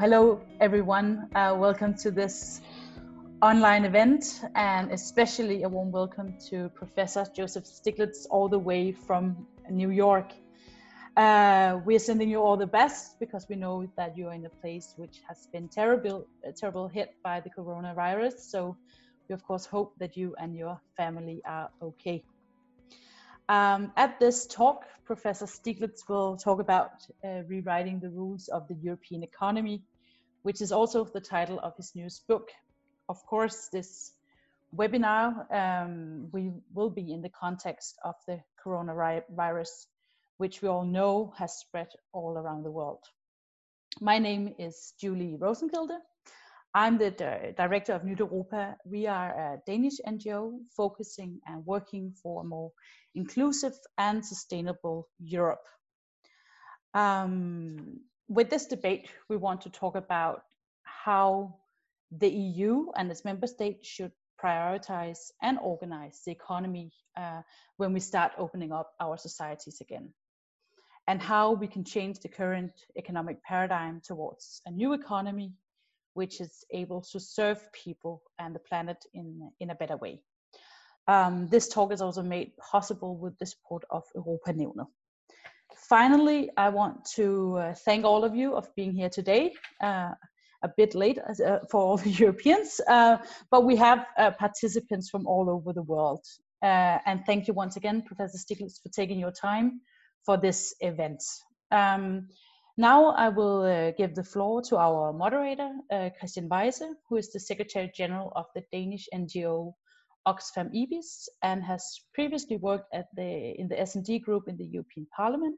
Hello, everyone. Uh, welcome to this online event, and especially a warm welcome to Professor Joseph Stiglitz, all the way from New York. Uh, we are sending you all the best because we know that you're in a place which has been terrible, terrible hit by the coronavirus. So we of course hope that you and your family are okay. Um, at this talk, Professor Stiglitz will talk about uh, rewriting the rules of the European economy, which is also the title of his newest book. Of course, this webinar um, we will be in the context of the coronavirus which we all know has spread all around the world. My name is Julie Rosenkilde. I'm the di director of Nyt Europa. We are a Danish NGO focusing and working for a more inclusive and sustainable Europe. Um, with this debate, we want to talk about how the EU and its member states should prioritize and organize the economy uh, when we start opening up our societies again and how we can change the current economic paradigm towards a new economy which is able to serve people and the planet in, in a better way. Um, this talk is also made possible with the support of Europa Nævnet. Finally, I want to uh, thank all of you of being here today. Uh, a bit late uh, for all the Europeans, uh, but we have uh, participants from all over the world. Uh, and thank you once again, Professor Stiglitz, for taking your time for this event. Um, now I will give the floor to our moderator, Christian Weise, who is the Secretary General of the Danish NGO Oxfam IBIS and has previously worked at the, in the S&D group in the European Parliament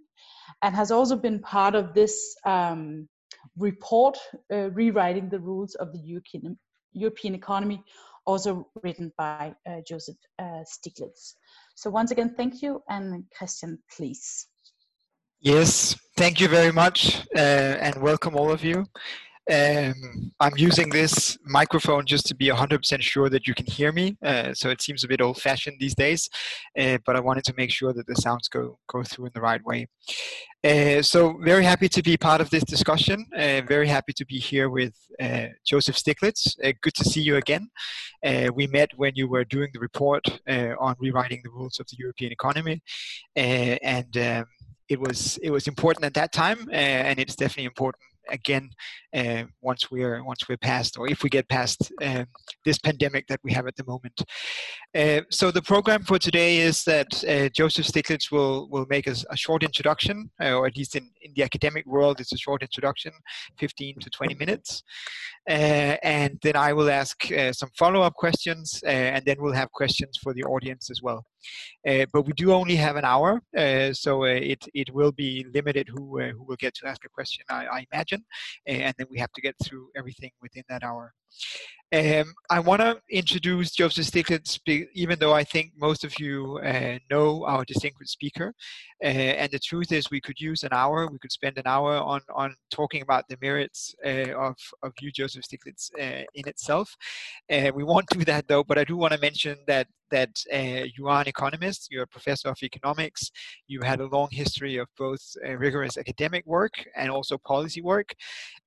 and has also been part of this um, report uh, rewriting the rules of the European, European economy, also written by uh, Joseph uh, Stiglitz. So once again, thank you and Christian, please. Yes, thank you very much uh, and welcome all of you. Um, I'm using this microphone just to be 100% sure that you can hear me. Uh, so it seems a bit old fashioned these days, uh, but I wanted to make sure that the sounds go, go through in the right way. Uh, so very happy to be part of this discussion. Uh, very happy to be here with uh, Joseph Stiglitz. good to see you again. we met when you were doing the report on rewriting the rules of the European economy. and um, it was it was important at that time, uh, and it's definitely important again uh, once we're once we're past or if we get past uh, this pandemic that we have at the moment. Uh, so the program for today is that uh, Joseph Stiglitz will will make a, a, short introduction, uh, or at least in, in the academic world, it's a short introduction, 15 to 20 minutes, and then I will ask some follow-up questions, and then we'll have questions for the audience as well. Uh, but we do only have an hour, uh, so uh, it it will be limited who who will get to ask a question. I, I imagine, and then we have to get through everything within that hour. Um, I want to introduce Joseph Stiglitz, even though I think most of you uh, know our distinguished speaker. Uh, and the truth is, we could use an hour. We could spend an hour on on talking about the merits uh, of of you, Joseph Stiglitz, uh, in itself. Uh, we won't do that though. But I do want to mention that that uh, you are an economist. You're a professor of economics. You had a long history of both uh, rigorous academic work and also policy work.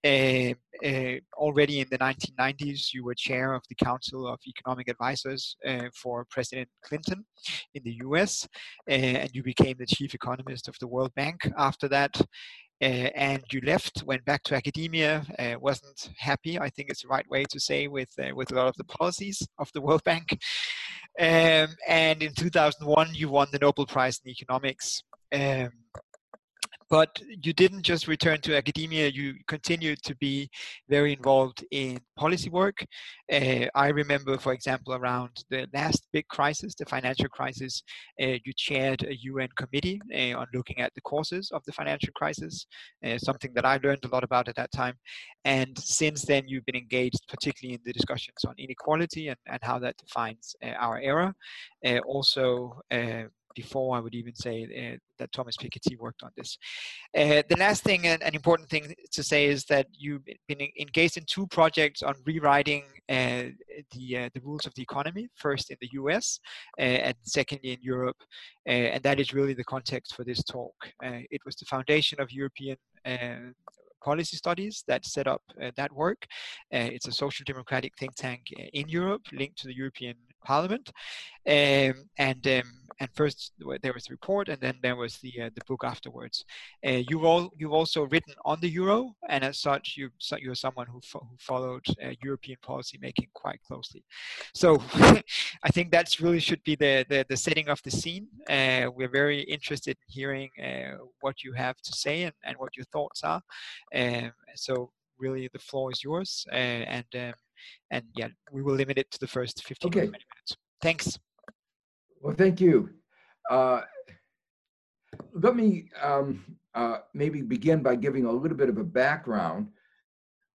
Um, uh, already in the 1990s, you were chair of the Council of Economic Advisors uh, for President Clinton in the U.S., and you became the chief economist of the World Bank after that. Uh, and you left, went back to academia, uh, wasn't happy, I think it's the right way to say, with, uh, with a lot of the policies of the World Bank. Um, and in 2001, you won the Nobel Prize in Economics. Um, but you didn't just return to academia, you continued to be very involved in policy work. Uh, I remember, for example, around the last big crisis, the financial crisis, uh, you chaired a UN committee uh, on looking at the causes of the financial crisis, uh, something that I learned a lot about at that time. And since then, you've been engaged particularly in the discussions on inequality and, and how that defines uh, our era. Uh, also, before I would even say uh, that Thomas Piketty worked on this. Uh, the last thing and an important thing to say is that you've been engaged in two projects on rewriting uh, the the rules of the economy. First in the U.S. And secondly in Europe, and that is really the context for this talk. it was the foundation of European Policy Studies that set up uh, that work. Uh, it's a social democratic think tank in Europe linked to the European Parliament. Um, and um, and first there was the report, and then there was the uh, the book afterwards. Uh, you've all you've also written on the euro, and as such, you you're someone who, fo- who followed uh, European policy making quite closely. So I think that's really should be the the, the setting of the scene. Uh, we're very interested in hearing uh, what you have to say and, and what your thoughts are. Um, so really, the floor is yours, uh, and um, and yeah, we will limit it to the first 15 okay. minutes. Thanks. Well, thank you. Uh, let me um, uh, maybe begin by giving a little bit of a background.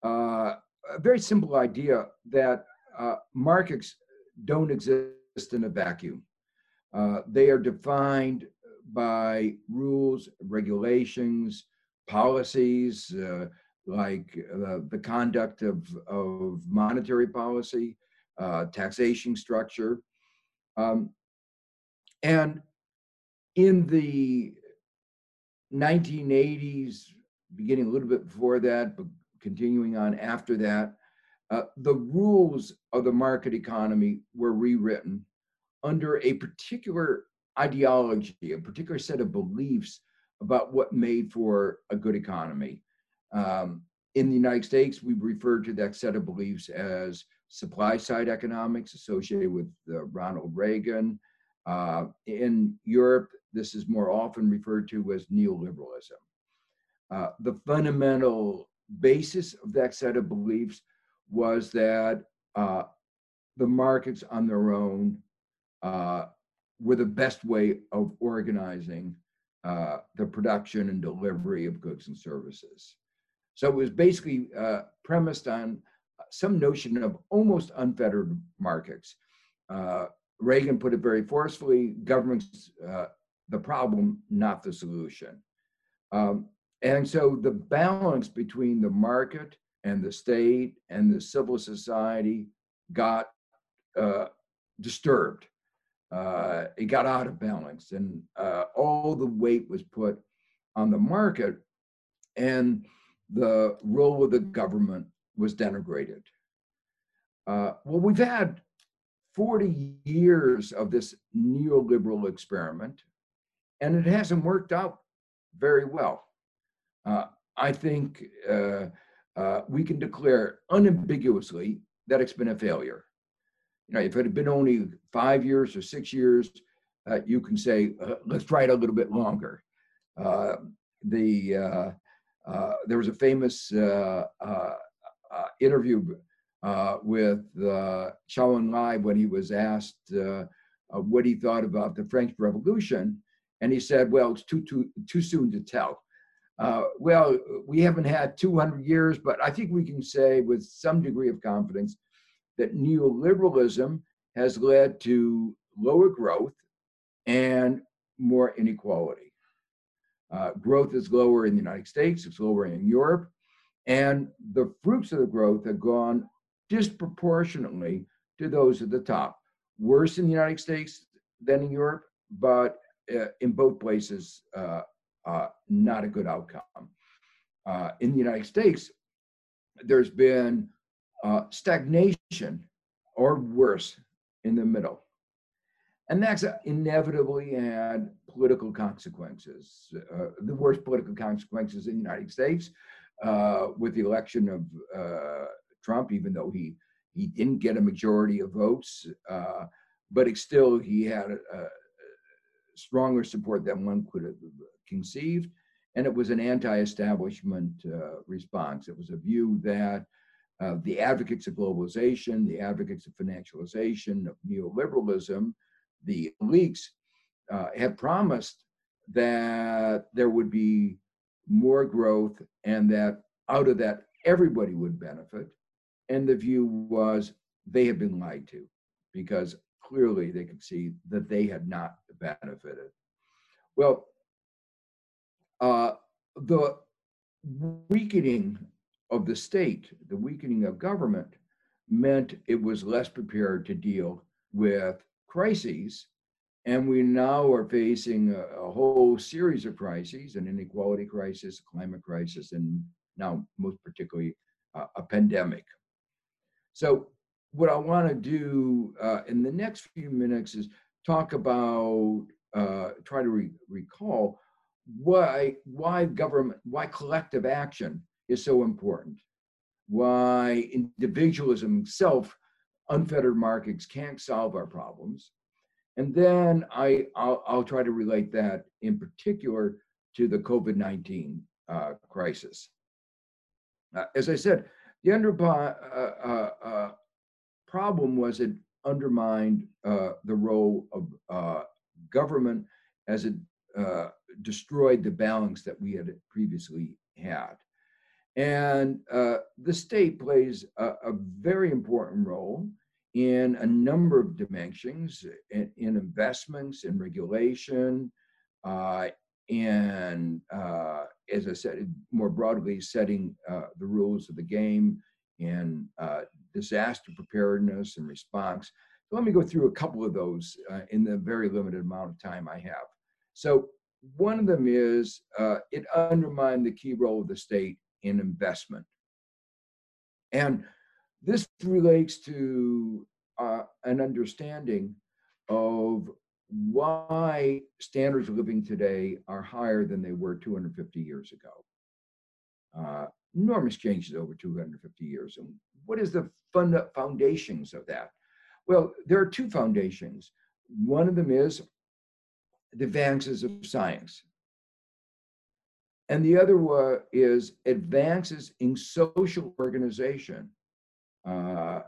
Uh, a very simple idea that uh, markets don't exist in a vacuum. Uh, they are defined by rules, regulations, policies, uh, like uh, the conduct of, of monetary policy, uh, taxation structure. Um, and in the 1980s, beginning a little bit before that, but continuing on after that, uh, the rules of the market economy were rewritten under a particular ideology, a particular set of beliefs about what made for a good economy. Um, in the United States, we refer to that set of beliefs as supply side economics associated with uh, Ronald Reagan. Uh, in Europe, this is more often referred to as neoliberalism. Uh, the fundamental basis of that set of beliefs was that uh, the markets on their own uh, were the best way of organizing uh, the production and delivery of goods and services. So it was basically uh, premised on some notion of almost unfettered markets. Uh, Reagan put it very forcefully government's uh, the problem, not the solution. Um, and so the balance between the market and the state and the civil society got uh, disturbed. Uh, it got out of balance, and uh, all the weight was put on the market, and the role of the government was denigrated. Uh, well, we've had 40 years of this neoliberal experiment, and it hasn't worked out very well. Uh, I think uh, uh, we can declare unambiguously that it's been a failure. You know, if it had been only five years or six years, uh, you can say, uh, let's try it a little bit longer. Uh, there was a famous interview uh, with uh, Enlai when he was asked uh, what he thought about the French Revolution, and he said, "Well, it's too too too soon to tell." Uh, well, we haven't had 200 years, but I think we can say with some degree of confidence that neoliberalism has led to lower growth and more inequality. Uh, growth is lower in the United States, it's lower in Europe, and the fruits of the growth have gone disproportionately to those at the top. Worse in the United States than in Europe, but uh, in both places, uh, uh, not a good outcome. Uh, in the United States, there's been uh, stagnation or worse in the middle. And that's inevitably had political consequences. Uh, the worst political consequences in the United States with the election of Trump, even though he he didn't get a majority of votes, uh, but it still he had a, a, stronger support than one could have conceived, and it was an anti-establishment uh, response. It was a view that uh, the advocates of globalization, the advocates of financialization, of neoliberalism, the elites uh, had promised that there would be more growth and that out of that everybody would benefit and the view was they had been lied to because clearly they could see that they had not benefited. Well, uh, the weakening of the state, the weakening of government, meant it was less prepared to deal with crises. And we now are facing a, a whole series of crises an inequality crisis, climate crisis, and now most particularly uh, a pandemic. So what I want to do uh, in the next few minutes is talk about, uh, try to re- recall why why government, why collective action is so important, why individualism itself, unfettered markets can't solve our problems, and then I I'll, I'll try to relate that in particular to the COVID nineteen uh, crisis. Uh, as I said, the under uh, uh, uh, problem was it undermined the role of government as it destroyed the balance that we had previously had. And uh, the state plays a, a, very important role in a number of dimensions in, in investments, in regulation, uh, and uh, as I said, more broadly, setting the rules of the game in uh, disaster preparedness and response. So let me go through a couple of those uh, in the very limited amount of time I have. So one of them is uh, it undermined the key role of the state in investment. And this relates to uh, an understanding of why standards of living today are higher than they were 250 years ago. Uh, enormous changes over 250 years. And what is the fund foundations of that? Well, there are two foundations. One of them is the advances of science. And the other one is advances in social organization. Uh,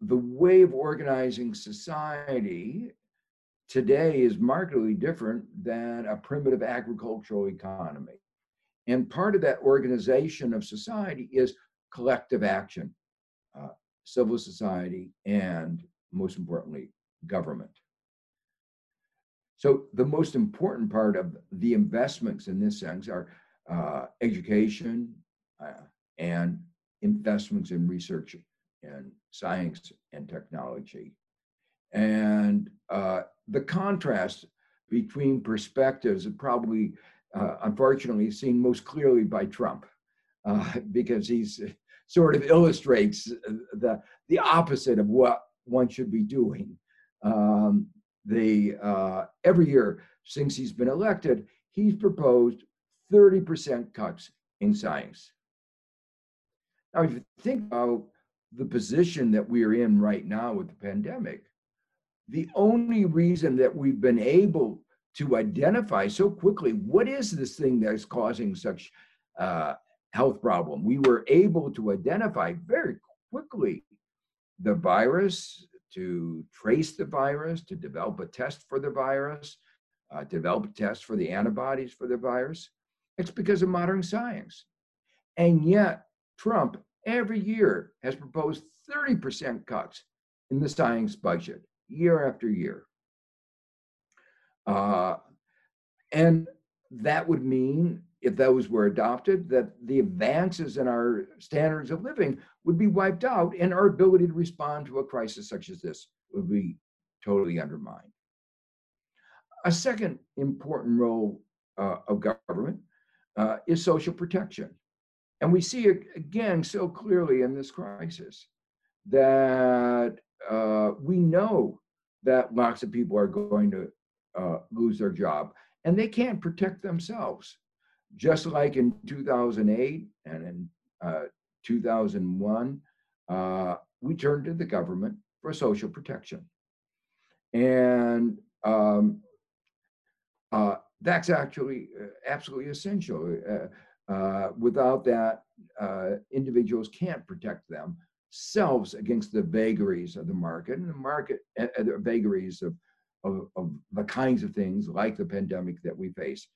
the way of organizing society today is markedly different than a primitive agricultural economy. And part of that organization of society is collective action, uh, civil society, and most importantly, government. So the most important part of the investments in this sense are uh, education uh, and investments in research and science and technology. And uh, the contrast between perspectives are probably uh, unfortunately seen most clearly by Trump, uh, because he's uh, sort of illustrates uh, the the opposite of what one should be doing. Um, the uh, every year since he's been elected, he's proposed 30% cuts in science. Now, if you think about the position that we are in right now with the pandemic, the only reason that we've been able to identify so quickly what is this thing that is causing such uh, health problem. We were able to identify very quickly the virus, to trace the virus, to develop a test for the virus, uh, develop a test for the antibodies for the virus. It's because of modern science. And yet, Trump every year has proposed 30% cuts in the science budget year after year. Uh, and that would mean, if those were adopted, that the advances in our standards of living would be wiped out and our ability to respond to a crisis such as this would be totally undermined. A second important role uh, of government uh, is social protection. And we see it again so clearly in this crisis that uh, we know that lots of people are going to uh, lose their job and they can't protect themselves. Just like in 2008 and in uh, 2001, uh, we turned to the government for social protection. And um, uh, that's actually uh, absolutely essential. Uh, uh, without that, individuals can't protect themselves against the vagaries of the market and the market, the vagaries of of, of the kinds of things like the pandemic that we face.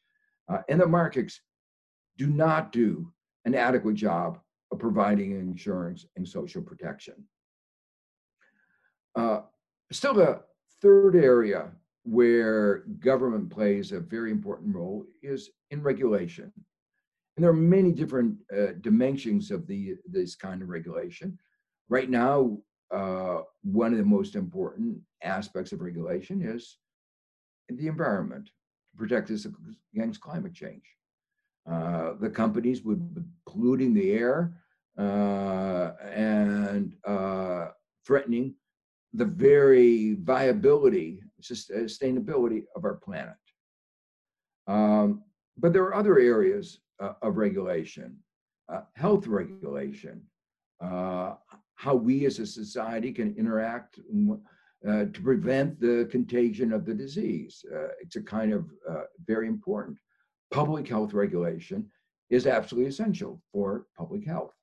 Uh, and the markets do not do an adequate job of providing insurance and social protection. Uh, still, the third area where government plays a very important role is in regulation. And there are many different uh, dimensions of the this kind of regulation. Right now, uh, one of the most important aspects of regulation is the environment to protect us against climate change. Uh, the companies would be polluting the air uh, and uh, threatening the very viability, sustainability of our planet. Um, but there are other areas uh, of regulation, uh, health regulation, uh, how we as a society can interact uh, to prevent the contagion of the disease. Uh, it's a kind of uh, very important. Public health regulation is absolutely essential for public health.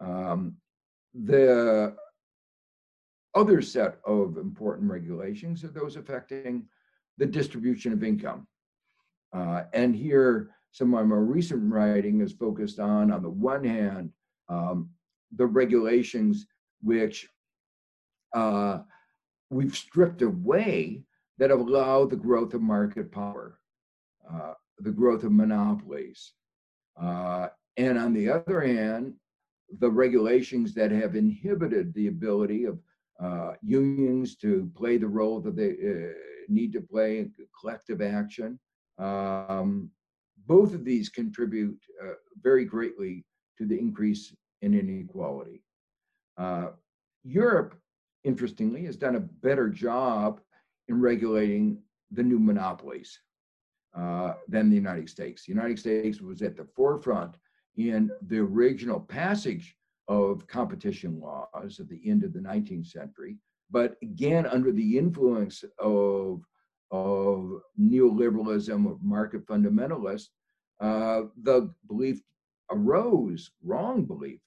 Um, the other set of important regulations are those affecting the distribution of income. Uh, and here, some of my more recent writing is focused on, on the one hand, um, the regulations which uh, we've stripped away that allow the growth of market power, uh, the growth of monopolies. Uh, and on the other hand, the regulations that have inhibited the ability of uh, unions to play the role that they uh, need to play in collective action. Um, both of these contribute uh, very greatly to the increase in inequality. Uh, Europe, interestingly, has done a better job in regulating the new monopolies uh, than the United States. The United States was at the forefront in the original passage of competition laws at the end of the 19th century, but again, under the influence of, of neoliberalism, of market fundamentalists, uh, the belief arose, wrong belief,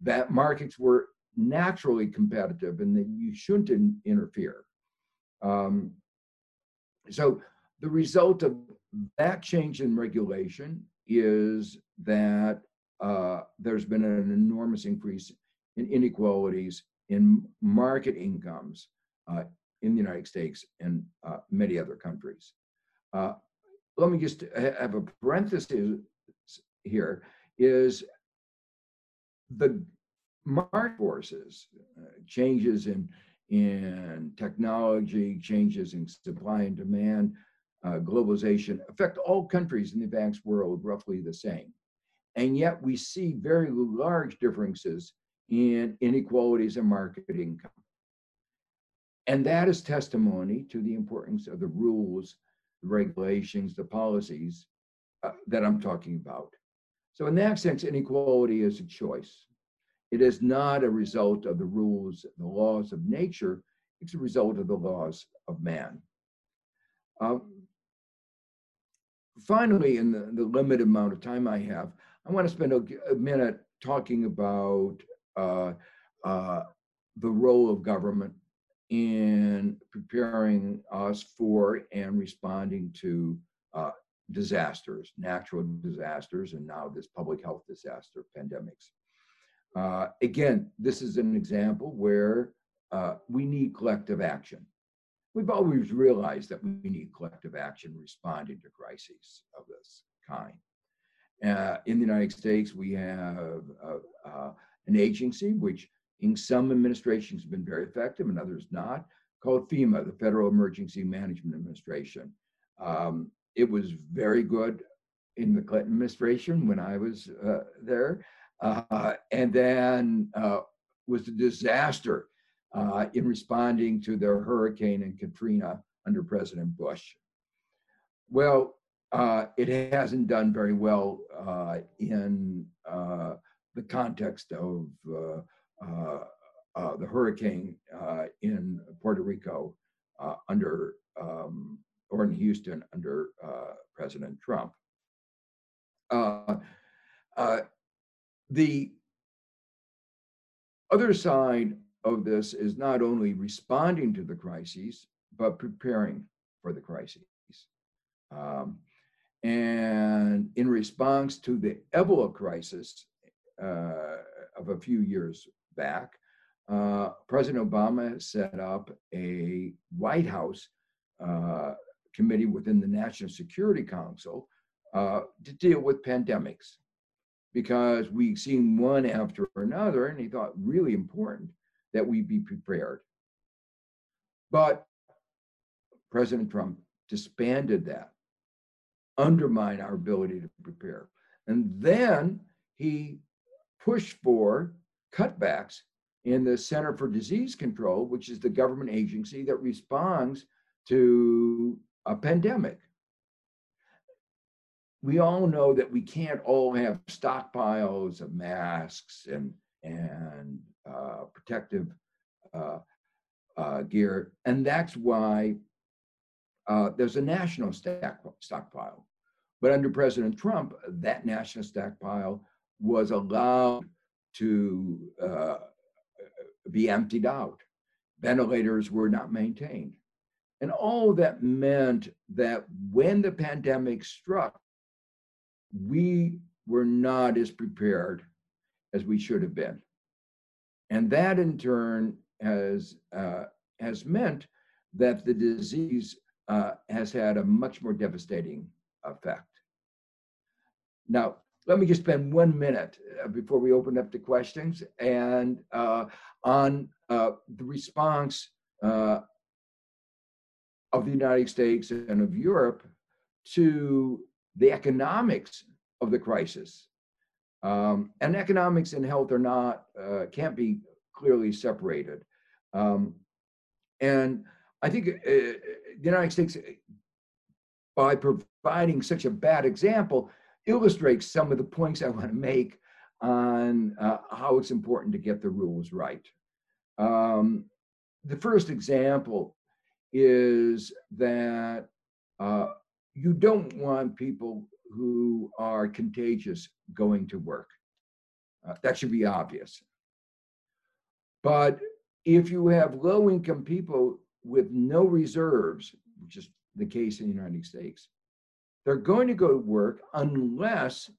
that markets were naturally competitive and that you shouldn't in, interfere. Um, so the result of that change in regulation is that uh, there's been an enormous increase in inequalities in market incomes uh, in the United States and uh, many other countries. Let me just have a parenthesis here is the market forces, uh, changes in, in technology, changes in supply and demand, uh, globalization affect all countries in the advanced world roughly the same. And yet we see very large differences in inequalities in market income. And that is testimony to the importance of the rules, the regulations, the policies uh, that I'm talking about. So, in that sense, inequality is a choice. It is not a result of the rules, the laws of nature, it's a result of the laws of man. Um, finally, in the, the limited amount of time I have, I want to spend a, a minute talking about uh, uh, the role of government in preparing us for and responding to uh, disasters, natural disasters, and now this public health disaster, pandemics. Uh, again, this is an example where uh, we need collective action. We've always realized that we need collective action responding to crises of this kind. Uh, in the United States, we have uh, uh, an agency which in some administrations been very effective and others not, called FEMA, the Federal Emergency Management Administration. Um, it was very good in the Clinton administration when I was uh, there, uh, and then uh, was a disaster in responding to the hurricane and Katrina under President Bush. Well, uh, it hasn't done very well uh, in uh, the context of uh, uh, uh, Uh, uh, the hurricane uh, in Puerto Rico under um, or in Houston under President Trump. the other side of this is not only responding to the crises, but preparing for the crises. Um, and in response to the Ebola crisis uh, of a few years back, uh, President Obama set up a White House uh, committee within the National Security Council uh, to deal with pandemics because we've seen one after another, and he thought really important that we be prepared. But President Trump disbanded that undermined our ability to prepare. And then he pushed for cutbacks in the Center for Disease Control, which is the government agency that responds to a pandemic. We all know that we can't all have stockpiles of masks and and uh, protective uh, uh, gear, and that's why uh, there's a national stack, stockpile. But under President Trump, that national stockpile was allowed to uh, be emptied out. Ventilators were not maintained. And all that meant that when the pandemic struck, we were not as prepared as we should have been. And that in turn has, uh, has meant that the disease uh, has had a much more devastating effect. Now, let me just spend one minute uh, before we open up to questions and uh, on uh, the response uh, of the United States and of Europe to the economics of the crisis. Um, and economics and health are not, uh, can't be clearly separated. Um, and I think uh, the United States, by providing such a bad example, illustrates some of the points I want to make on uh, how it's important to get the rules right. Um, the first example is that uh, you don't want people who are contagious going to work. Uh, that should be obvious. But if you have low income people with no reserves, which is the case in the United States, they're going to go to work unless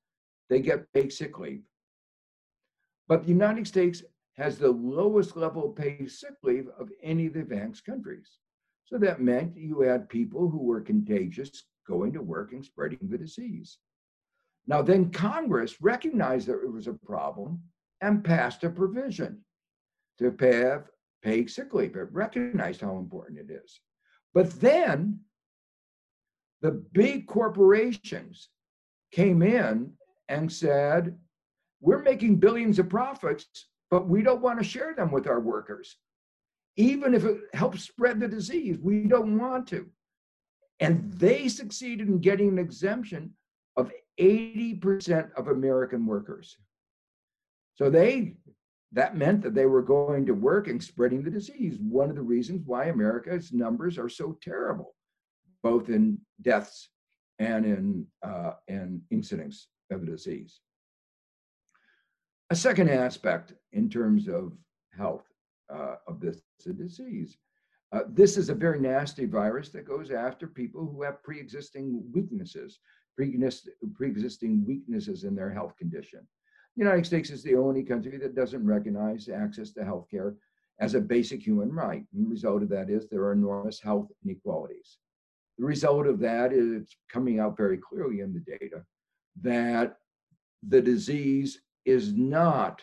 they get paid sick leave. But the United States has the lowest level of paid sick leave of any of the advanced countries. So that meant you had people who were contagious going to work and spreading the disease. Now, then Congress recognized that it was a problem and passed a provision to have paid sick leave. It recognized how important it is. But then the big corporations came in and said, We're making billions of profits, but we don't want to share them with our workers. Even if it helps spread the disease, we don't want to. And they succeeded in getting an exemption of 80% of American workers. So they that meant that they were going to work and spreading the disease. One of the reasons why America's numbers are so terrible both in deaths and in, uh, in incidence of disease. A second aspect in terms of health uh, of this disease. Uh, this is a very nasty virus that goes after people who have pre-existing weaknesses, pre-existing weaknesses in their health condition. The United States is the only country that doesn't recognize access to health care as a basic human right. And the result of that is there are enormous health inequalities. The result of that is coming out very clearly in the data that the disease is not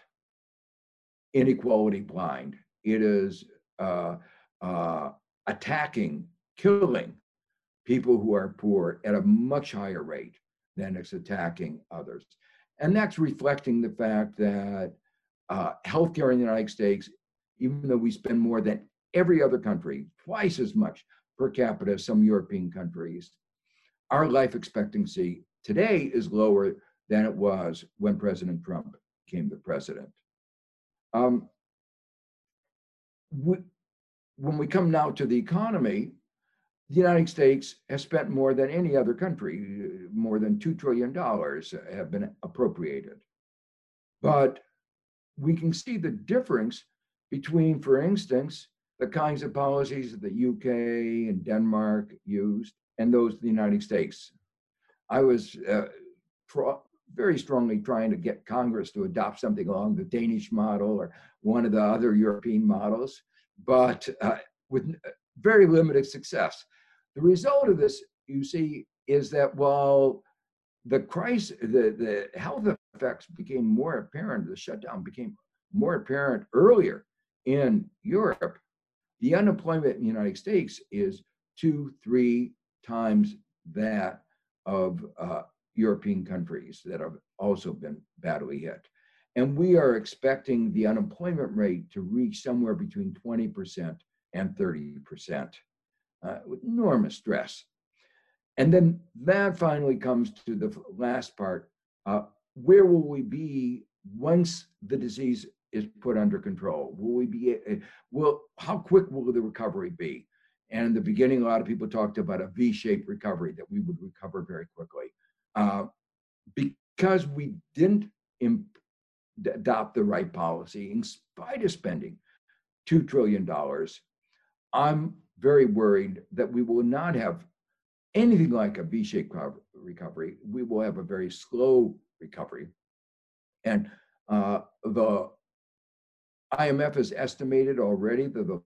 inequality blind. It is uh, uh, attacking, killing people who are poor at a much higher rate than it's attacking others. And that's reflecting the fact that uh, healthcare in the United States, even though we spend more than every other country, twice as much per capita some European countries. Our life expectancy today is lower than it was when President Trump became the president. Um, we, when we come now to the economy, the United States has spent more than any other country, more than $2 trillion have been appropriated. But we can see the difference between, for instance, the kinds of policies that the UK and Denmark used and those of the United States. I was uh, very strongly trying to get Congress to adopt something along the Danish model or one of the other European models, but uh, with very limited success. The result of this, you see, is that while the crisis, the, the health effects became more apparent, the shutdown became more apparent earlier in Europe, the unemployment in the United States is two, three times that of uh, European countries that have also been badly hit. And we are expecting the unemployment rate to reach somewhere between 20% and 30%. Uh, enormous stress. And then that finally comes to the last part. Uh, where will we be once the disease is put under control? Will we be, uh, will, how quick will the recovery be? And in the beginning, a lot of people talked about a V-shaped recovery, that we would recover very quickly. Uh, because we didn't imp- adopt the right policy, in spite of spending $2 trillion, I'm very worried that we will not have anything like a V-shaped recovery. We will have a very slow recovery. And uh, the IMF has estimated already that the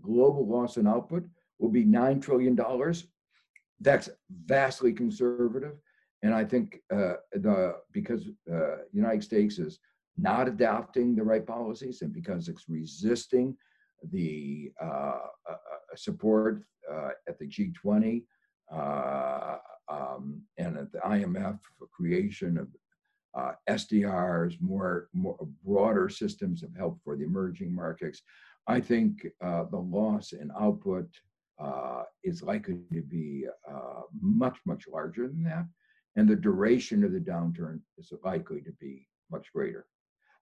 global loss in output will be $9 trillion. That's vastly conservative. And I think uh, the because uh, United States is not adopting the right policies and because it's resisting the uh, uh, uh support uh, at the G20 um, and at the IMF for creation of uh, SDRs, more, more broader systems of help for the emerging markets. I think uh, the loss in output uh, is likely to be uh, much, much larger than that. And the duration of the downturn is likely to be much greater.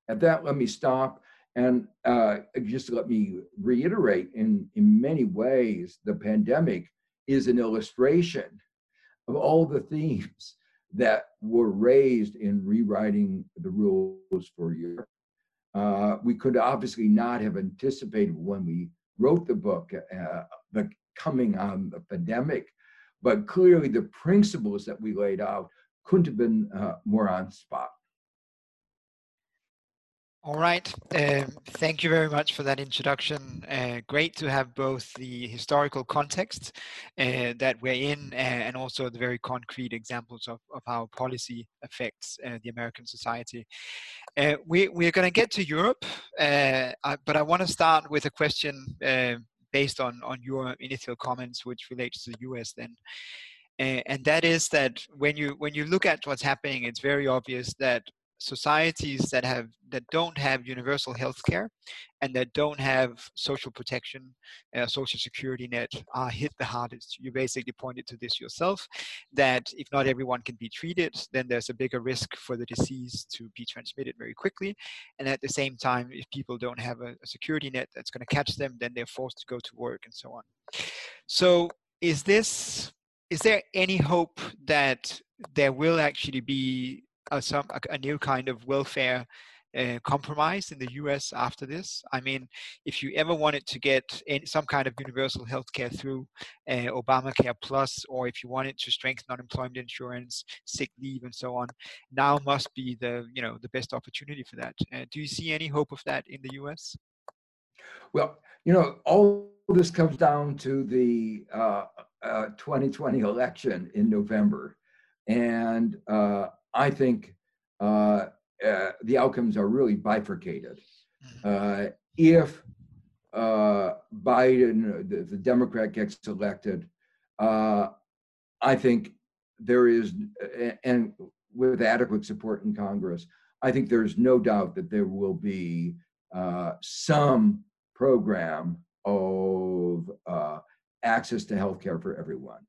At that, let me stop. And uh, just let me reiterate in, in many ways, the pandemic is an illustration of all the themes that were raised in rewriting the rules for Europe. Uh, we could obviously not have anticipated when we wrote the book uh, the coming on the pandemic, but clearly the principles that we laid out couldn't have been uh, more on spot. All right. Um, thank you very much for that introduction. Uh, great to have both the historical context uh, that we're in uh, and also the very concrete examples of, of how policy affects uh, the American society. Uh, we, we're going to get to Europe, uh, but I want to start with a question based on, on your initial comments, which relates to the US then. and that is that when you when you look at what's happening, it's very obvious that societies that have that don't have universal health care and that don't have social protection uh, social security net are hit the hardest. You basically pointed to this yourself that if not everyone can be treated then there's a bigger risk for the disease to be transmitted very quickly. And at the same time if people don't have a, a security net that's going to catch them then they're forced to go to work and so on. So is this is there any hope that there will actually be a, some, a, new kind of welfare uh, compromise in the US after this. I mean, if you ever wanted to get some kind of universal health care through uh, Obamacare Plus, or if you wanted to strengthen unemployment insurance, sick leave, and so on, now must be the you know the best opportunity for that. Uh, do you see any hope of that in the US? Well, you know, all this comes down to the 2020 uh, uh, election in November, and uh, I think uh, uh, the outcomes are really bifurcated. Mm-hmm. Uh, if uh, Biden, the, the, Democrat, gets elected, uh, I think there is, and with adequate support in Congress, I think there's no doubt that there will be uh, some program of access to health care for everyone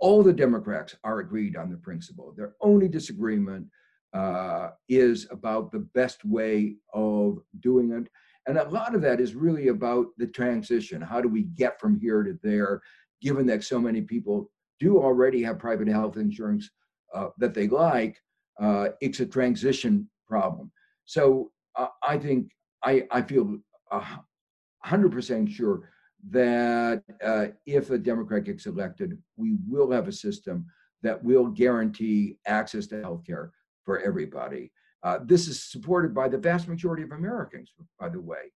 all the Democrats are agreed on the principle. Their only disagreement uh, is about the best way of doing it. And a lot of that is really about the transition. How do we get from here to there, given that so many people do already have private health insurance uh, that they like? Uh, it's a transition problem. So uh, I think I, I feel 100% sure that uh, if a Democrat gets elected, we will have a system that will guarantee access to health care for everybody. Uh, this is supported by the vast majority of Americans, by the way.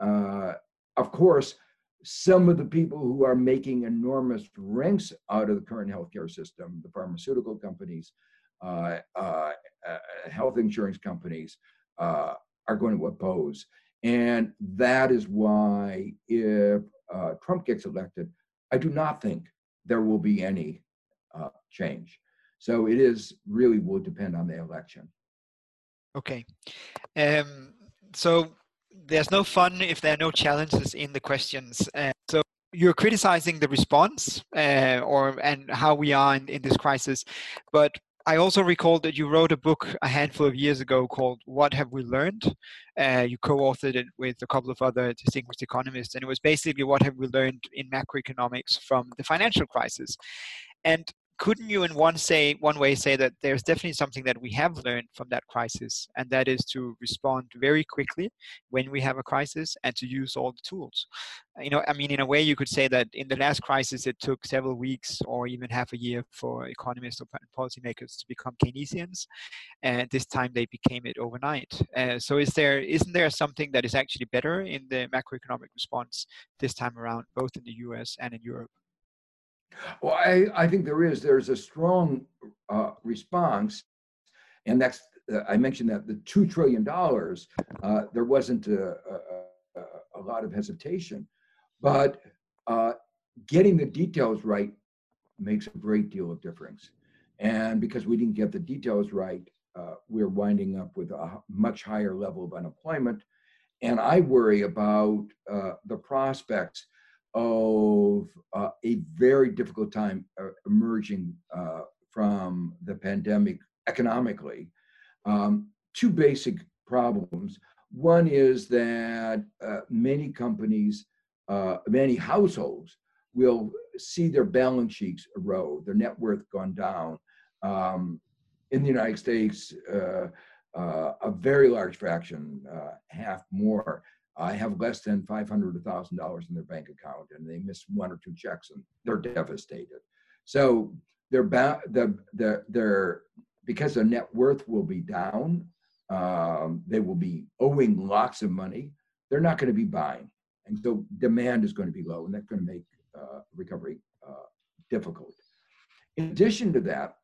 Uh, of course, some of the people who are making enormous rents out of the current healthcare system, the pharmaceutical companies, uh, uh, uh, health insurance companies, are going to oppose. And that is why, if uh, Trump gets elected, I do not think there will be any uh, change. So it is really will depend on the election. Okay. Um, so there's no fun if there are no challenges in the questions. Uh, so you're criticizing the response uh, or and how we are in, in this crisis, but I also recall that you wrote a book a handful of years ago called "What Have We Learned." Uh, you co-authored it with a couple of other distinguished economists, and it was basically what have we learned in macroeconomics from the financial crisis. And couldn't you in one say one way say that there's definitely something that we have learned from that crisis and that is to respond very quickly when we have a crisis and to use all the tools? You know i mean in a way you could say that in the last crisis it took several weeks or even half a year for economists or policymakers to become keynesians and this time they became it overnight. Uh, so is there isn't there something that is actually better in the macroeconomic response this time around both in the us and in europe well, I, I think there is. There's a strong uh, response, and that's uh, I mentioned that the two trillion dollars. Uh, there wasn't a, a, a, lot of hesitation, but uh, getting the details right makes a great deal of difference. And because we didn't get the details right, uh, we're winding up with a much higher level of unemployment. And I worry about uh, the prospects of uh, a very difficult time uh, emerging uh, from the pandemic economically. Um, two basic problems. One is that uh, many companies, uh, many households will see their balance sheets erode, their net worth gone down. Um, in the United States, uh, a very large fraction, half more, I have less than five hundred thousand dollars in their bank account, and they miss one or two checks, and they're devastated. So they're ba- the the because their net worth will be down. Um, they will be owing lots of money. They're not going to be buying, and so demand is going to be low, and that's going to make uh, recovery uh, difficult. In addition to that,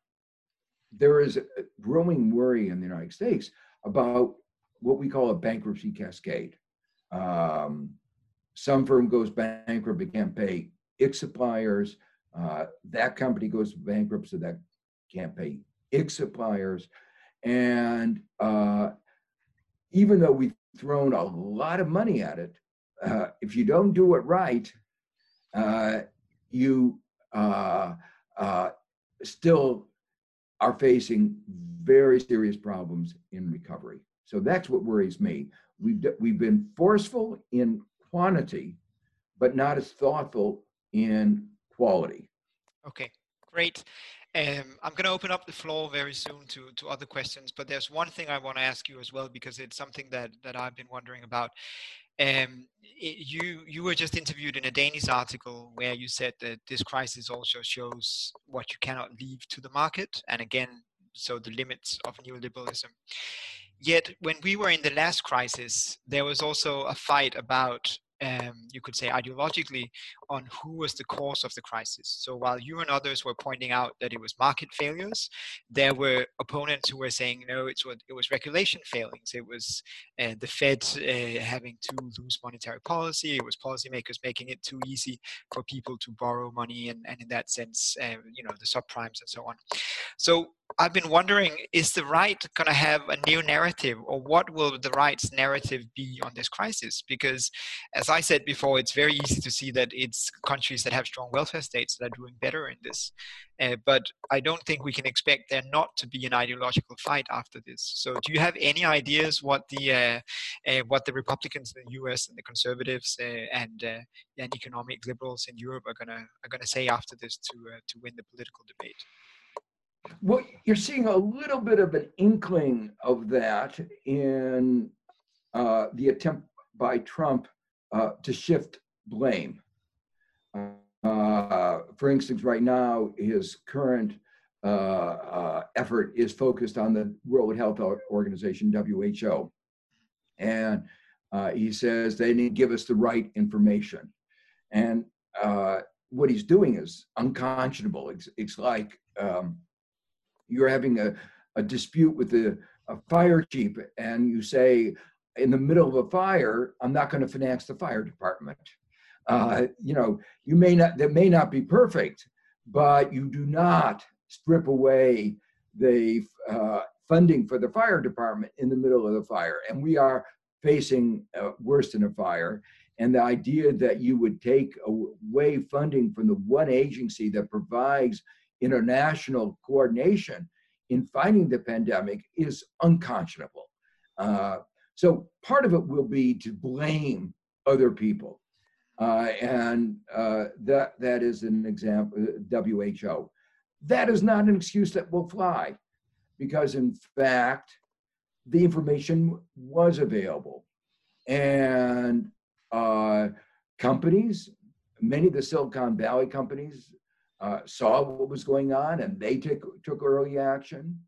there is growing worry in the United States about what we call a bankruptcy cascade. Um, some firm goes bankrupt, it can't pay its suppliers. Uh, that company goes bankrupt, so that can't pay its suppliers. And uh, even though we've thrown a lot of money at it, uh, if you don't do it right, uh, you uh, uh, still are facing very serious problems in recovery. So that's what worries me. We've, we've been forceful in quantity, but not as thoughtful in quality. Okay, great. Um, I'm going to open up the floor very soon to, to other questions, but there's one thing I want to ask you as well because it's something that, that I've been wondering about. Um, it, you you were just interviewed in a Danish article where you said that this crisis also shows what you cannot leave to the market, and again, so the limits of neoliberalism. Yet, when we were in the last crisis, there was also a fight about um, you could say ideologically on who was the cause of the crisis. So while you and others were pointing out that it was market failures, there were opponents who were saying no, it's what it was regulation failings. It was uh, the Fed uh, having too loose monetary policy. It was policymakers making it too easy for people to borrow money, and, and in that sense, uh, you know, the subprimes and so on. So I've been wondering, is the right going to have a new narrative, or what will the right's narrative be on this crisis? Because, as I said before, it's very easy to see that it's countries that have strong welfare states that are doing better in this. Uh, but I don't think we can expect there not to be an ideological fight after this. So, do you have any ideas what the uh, uh, what the Republicans in the U.S. and the conservatives uh, and uh, and economic liberals in Europe are gonna are gonna say after this to uh, to win the political debate? Well, you're seeing a little bit of an inkling of that in uh, the attempt by Trump uh, to shift blame. Uh, for instance, right now, his current uh, uh, effort is focused on the World Health Organization, WHO. And uh, he says they didn't give us the right information. And what he's doing is unconscionable. It's, it's like um, you're having a, a dispute with the a fire chief and you say in the middle of a fire i'm not going to finance the fire department uh, you know you may not that may not be perfect but you do not strip away the uh, funding for the fire department in the middle of the fire. And we are facing uh, worse than a fire. And the idea that you would take away funding from the one agency that provides international coordination in fighting the pandemic is unconscionable. Uh, so part of it will be to blame other people. Uh, and uh, that, that is an example, WHO. That is not an excuse that will fly because, in fact, the information was available. And uh, companies, many of the Silicon Valley companies, uh, saw what was going on and they took, took early action.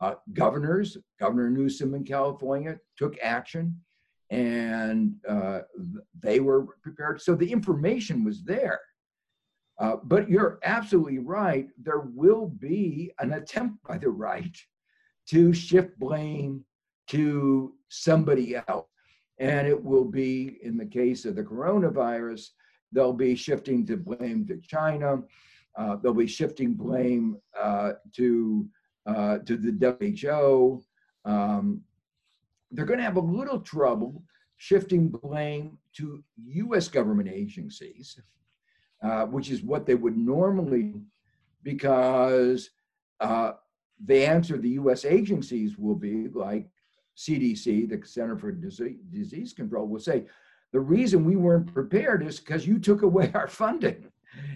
Uh, governors, Governor Newsom in California, took action and uh, they were prepared. So the information was there. Uh, but you're absolutely right. There will be an attempt by the right to shift blame to somebody else. And it will be, in the case of the coronavirus, they'll be shifting the blame to China. Uh, they'll be shifting blame uh, to uh, to the WHO. Um, they're going to have a little trouble shifting blame to U.S. government agencies, uh, which is what they would normally, because uh, the answer the U.S. agencies will be like CDC, the Center for Disease Control, will say, the reason we weren't prepared is because you took away our funding.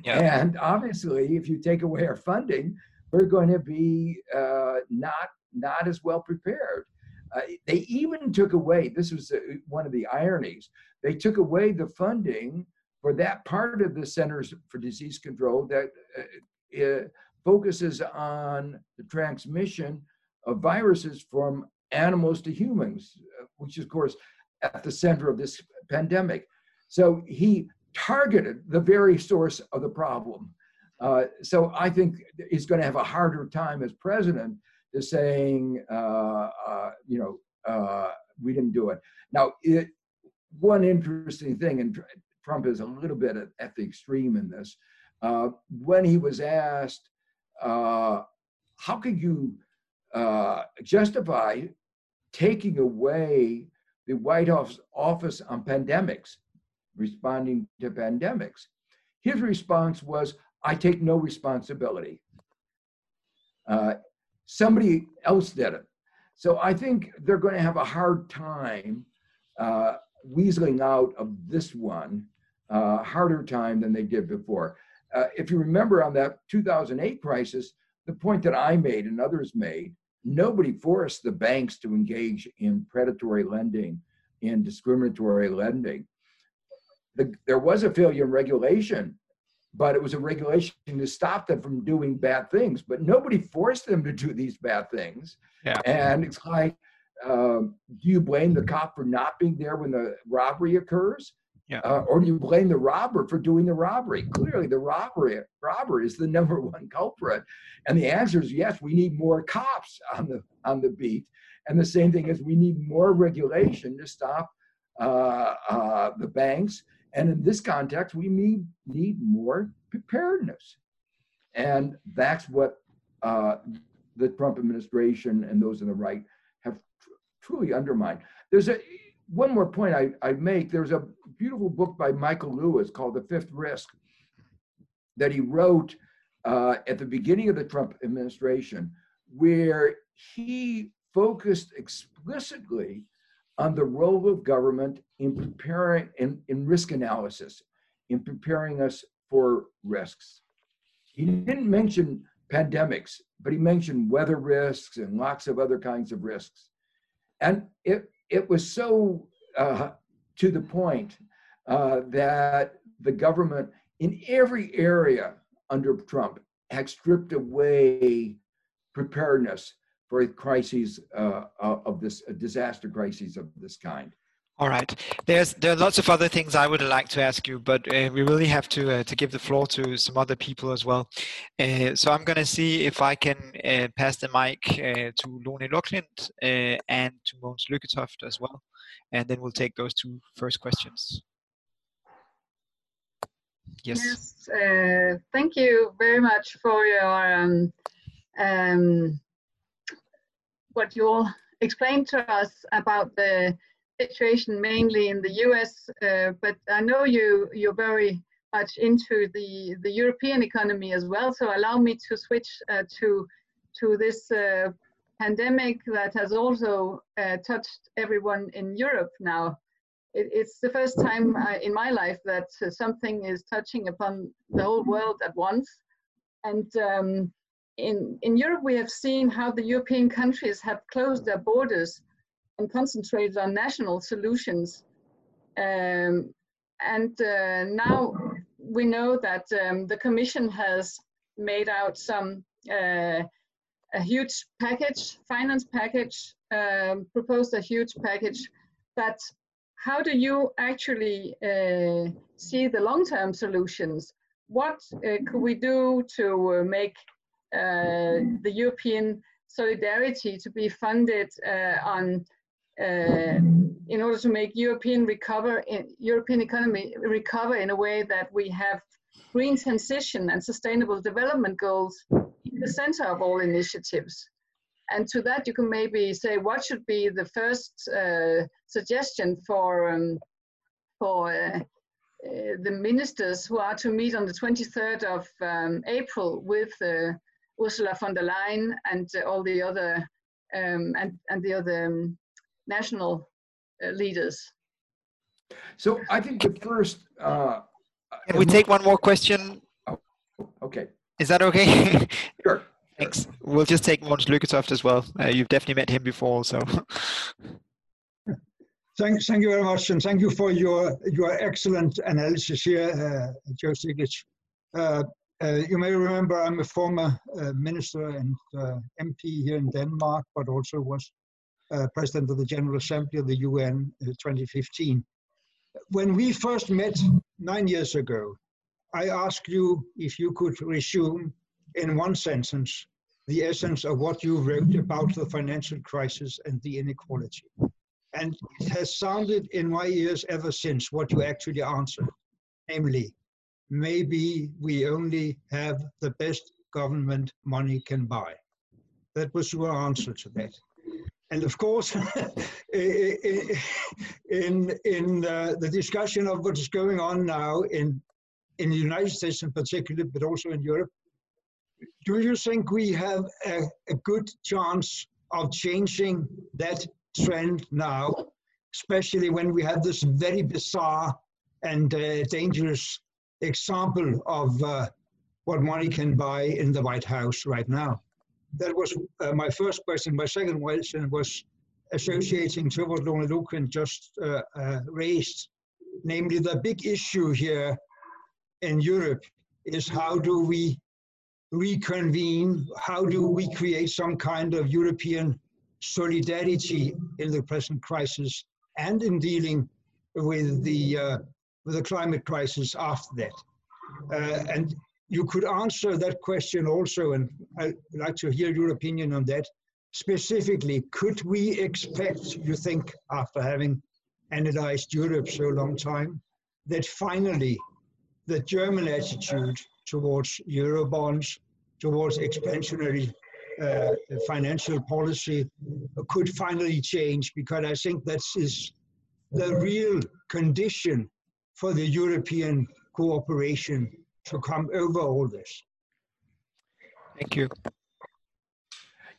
Yeah. And obviously, if you take away our funding, we're going to be uh, not not as well prepared. Uh, they even took away. This was uh, one of the ironies. They took away the funding for that part of the Centers for Disease Control that uh, uh, focuses on the transmission of viruses from animals to humans, uh, which is, of course, at the center of this pandemic. So he targeted the very source of the problem. Uh, so I think he's going to have a harder time as president to saying, uh, uh, you know, uh, we didn't do it. Now, it, one interesting thing, and Trump is a little bit at, at the extreme in this, uh, when he was asked, uh, how could you justify taking away the White House office on pandemics? Responding to pandemics. His response was, I take no responsibility. Uh, somebody else did it. So I think they're going to have a hard time uh, weaseling out of this one, uh, harder time than they did before. Uh, if you remember on that 2008 crisis, the point that I made and others made, nobody forced the banks to engage in predatory lending, in discriminatory lending the, there was a failure in regulation, but it was a regulation to stop them from doing bad things. But nobody forced them to do these bad things. Yeah. And it's like, um, do you blame the cop for not being there when the robbery occurs? Yeah. Uh, or do you blame the robber for doing the robbery? Clearly, the robbery robber is the number one culprit, and the answer is yes. We need more cops on the on the beat, and the same thing is we need more regulation to stop uh, uh, the banks and in this context, we need, need more preparedness. And that's what uh, the Trump administration and those on the right have tr- truly undermined. There's a one more point I, I make. There's a beautiful book by Michael Lewis called The Fifth Risk that he wrote uh, at the beginning of the Trump administration, where he focused explicitly on the role of government in preparing in, in risk analysis, in preparing us for risks. He didn't mention pandemics, but he mentioned weather risks and lots of other kinds of risks. And it, it was so uh, to the point uh, that the government in every area under Trump had stripped away preparedness for crises uh, uh, of this uh, disaster crises of this kind. All right. There's there are lots of other things I would like to ask you, but uh, we really have to uh, to give the floor to some other people as well. Uh, so I'm going to see if I can pass the mic to Lone Loklindt and to Mogens Lykketoft as well, and then we'll take those two first questions. Yes. Yes. thank you very much for your um, um, what you all explained to us about the situation mainly in the US, uh, but I know you you're very much into the the European economy as well. So allow me to switch uh, to to this uh, pandemic that has also uh, touched everyone in Europe now. It, it's the first time uh, in my life that something is touching upon the whole world at once, and. Um, in, in Europe, we have seen how the European countries have closed their borders and concentrated on national solutions. Um, and uh, now we know that um, the Commission has made out some uh, a huge package, finance package, um, proposed a huge package. But how do you actually uh, see the long-term solutions? What uh, could we do to uh, make the European solidarity to be funded uh, on uh, in order to make European recover in, European economy recover in a way that we have green transition and sustainable development goals in the center of all initiatives. And to that, you can maybe say what should be the first uh, suggestion for um, for uh, uh, the ministers who are to meet on the 23rd of um, April with uh, Ursula von der Leyen and all the other um, and and the other um, national uh, leaders. So I think the first. Uh, Can we take one more question? Oh, okay. Is that okay? sure. Thanks. We'll just take Mogens Lykketoft as well. Uh, you've definitely met him before, so. thank, thank you very much, and thank you for your your excellent analysis here, uh, Joe Stiglitz. Uh, uh, you may remember I'm a former uh, minister and uh, MP here in Denmark, but also was uh, president of the General Assembly of the UN in 2015. When we first met nine years ago, I asked you if you could resume in one sentence the essence of what you wrote about the financial crisis and the inequality. And it has sounded in my ears ever since what you actually answered, namely, maybe we only have the best government money can buy. That was your answer to that. And of course, in, in uh, the discussion of what is going on now in, in the United States in particular, but also in Europe, do you think we have a, a good chance of changing that trend now, especially when we have this very bizarre and uh, dangerous example of uh, what money can buy in the White House right now? That was uh, my first question. My second question was associating to what Lone Loklindt just uh, uh, raised, namely the big issue here in Europe is how do we reconvene, how do we create some kind of European solidarity in the present crisis and in dealing with the uh, with the climate crisis after that. Uh, and you could answer that question also, and I'd like to hear your opinion on that. Specifically, could we expect, you think, after having analyzed Europe so long time, that finally the German attitude towards Eurobonds, towards expansionary uh, financial policy could finally change because I think that is the real condition for the European cooperation to come over all this. Thank you.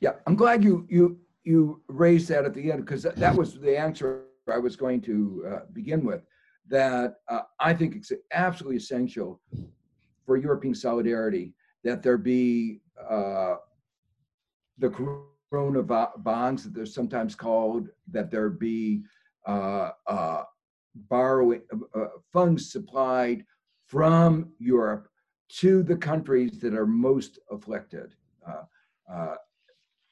Yeah, I'm glad you you you raised that at the end because that, that was the answer I was going to uh, begin with. That uh, I think it's absolutely essential for European solidarity that there be uh, the corona bonds that they're sometimes called, that there be uh, uh, borrowing uh, uh, funds supplied from Europe to the countries that are most afflicted uh, uh,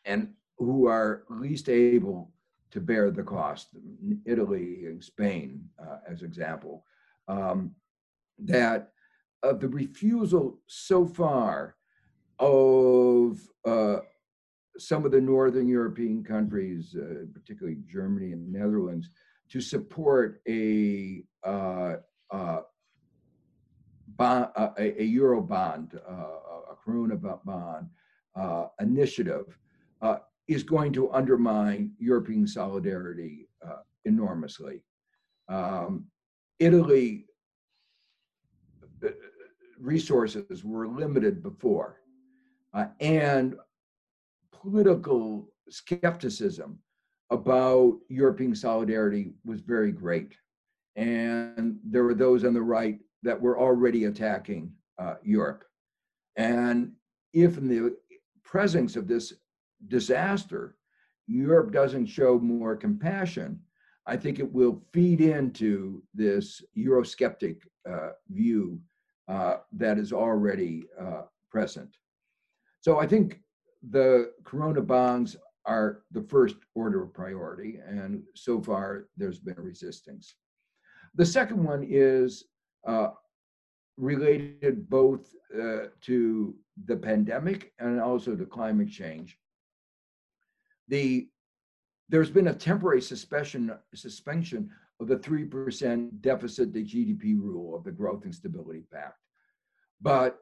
and who are least able to bear the cost. Italy and Spain, uh, as example, um, that of the refusal so far of some of the northern European countries, particularly Germany and Netherlands, to support a uh, uh, bond, uh, a, a, euro bond, uh, a corona bond, uh, initiative is going to undermine European solidarity enormously. Um, Italy resources were limited before, and political skepticism about European solidarity was very great. And there were those on the right that were already attacking uh, Europe. And if in the presence of this disaster, Europe doesn't show more compassion, I think it will feed into this Eurosceptic uh, view uh, that is already uh, present. So I think the Corona bonds are the first order of priority, and so far there's been resistance. The second one is uh, related both uh, to the pandemic and also to climate change. The there's been a temporary suspension suspension of the 3% deficit to GDP rule of the Growth and Stability Pact. But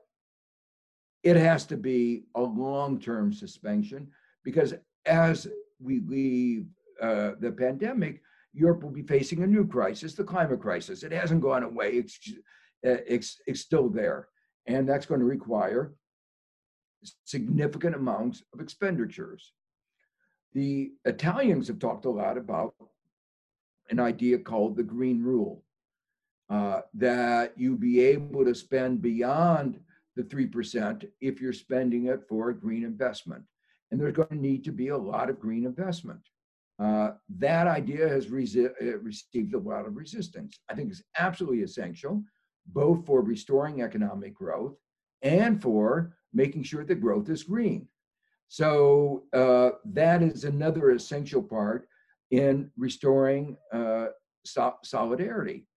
it has to be a long-term suspension because as we leave uh, the pandemic, Europe will be facing a new crisis, the climate crisis. It hasn't gone away, it's, uh, it's, it's still there. And that's going to require significant amounts of expenditures. The Italians have talked a lot about an idea called the Green Rule, uh, that you be able to spend beyond the 3% if you're spending it for a green investment. And there's going to need to be a lot of green investment. Uh, that idea has uh, received a lot of resistance. I think it's absolutely essential, both for restoring economic growth and for making sure that growth is green. So uh, that is another essential part in restoring uh, so- solidarity.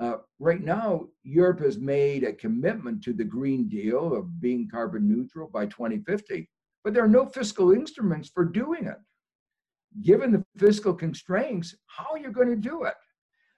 Uh, right now, Europe has made a commitment to the Green Deal of being carbon neutral by 2050, but there are no fiscal instruments for doing it. Given the fiscal constraints, how are you going to do it?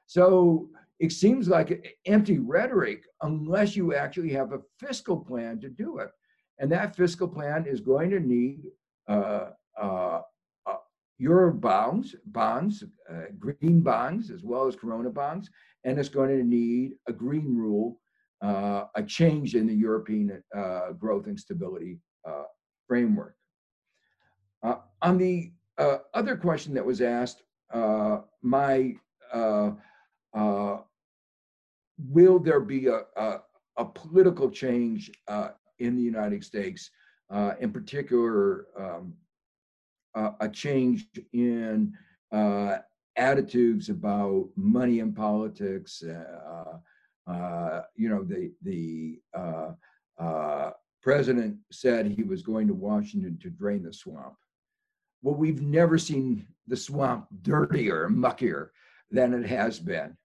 So it seems like empty rhetoric unless you actually have a fiscal plan to do it. And that fiscal plan is going to need uh, uh, uh, euro bonds, bonds, uh, green bonds, as well as Corona bonds, and it's going to need a green rule, uh, a change in the European uh, growth and stability framework. Uh, on the uh, other question that was asked, uh, my will there be a, a, a political change in the United States, in particular, um, a change in attitudes about money and politics. Uh, uh, you know, the the uh, uh, president said he was going to Washington to drain the swamp. Well, we've never seen the swamp dirtier, muckier than it has been,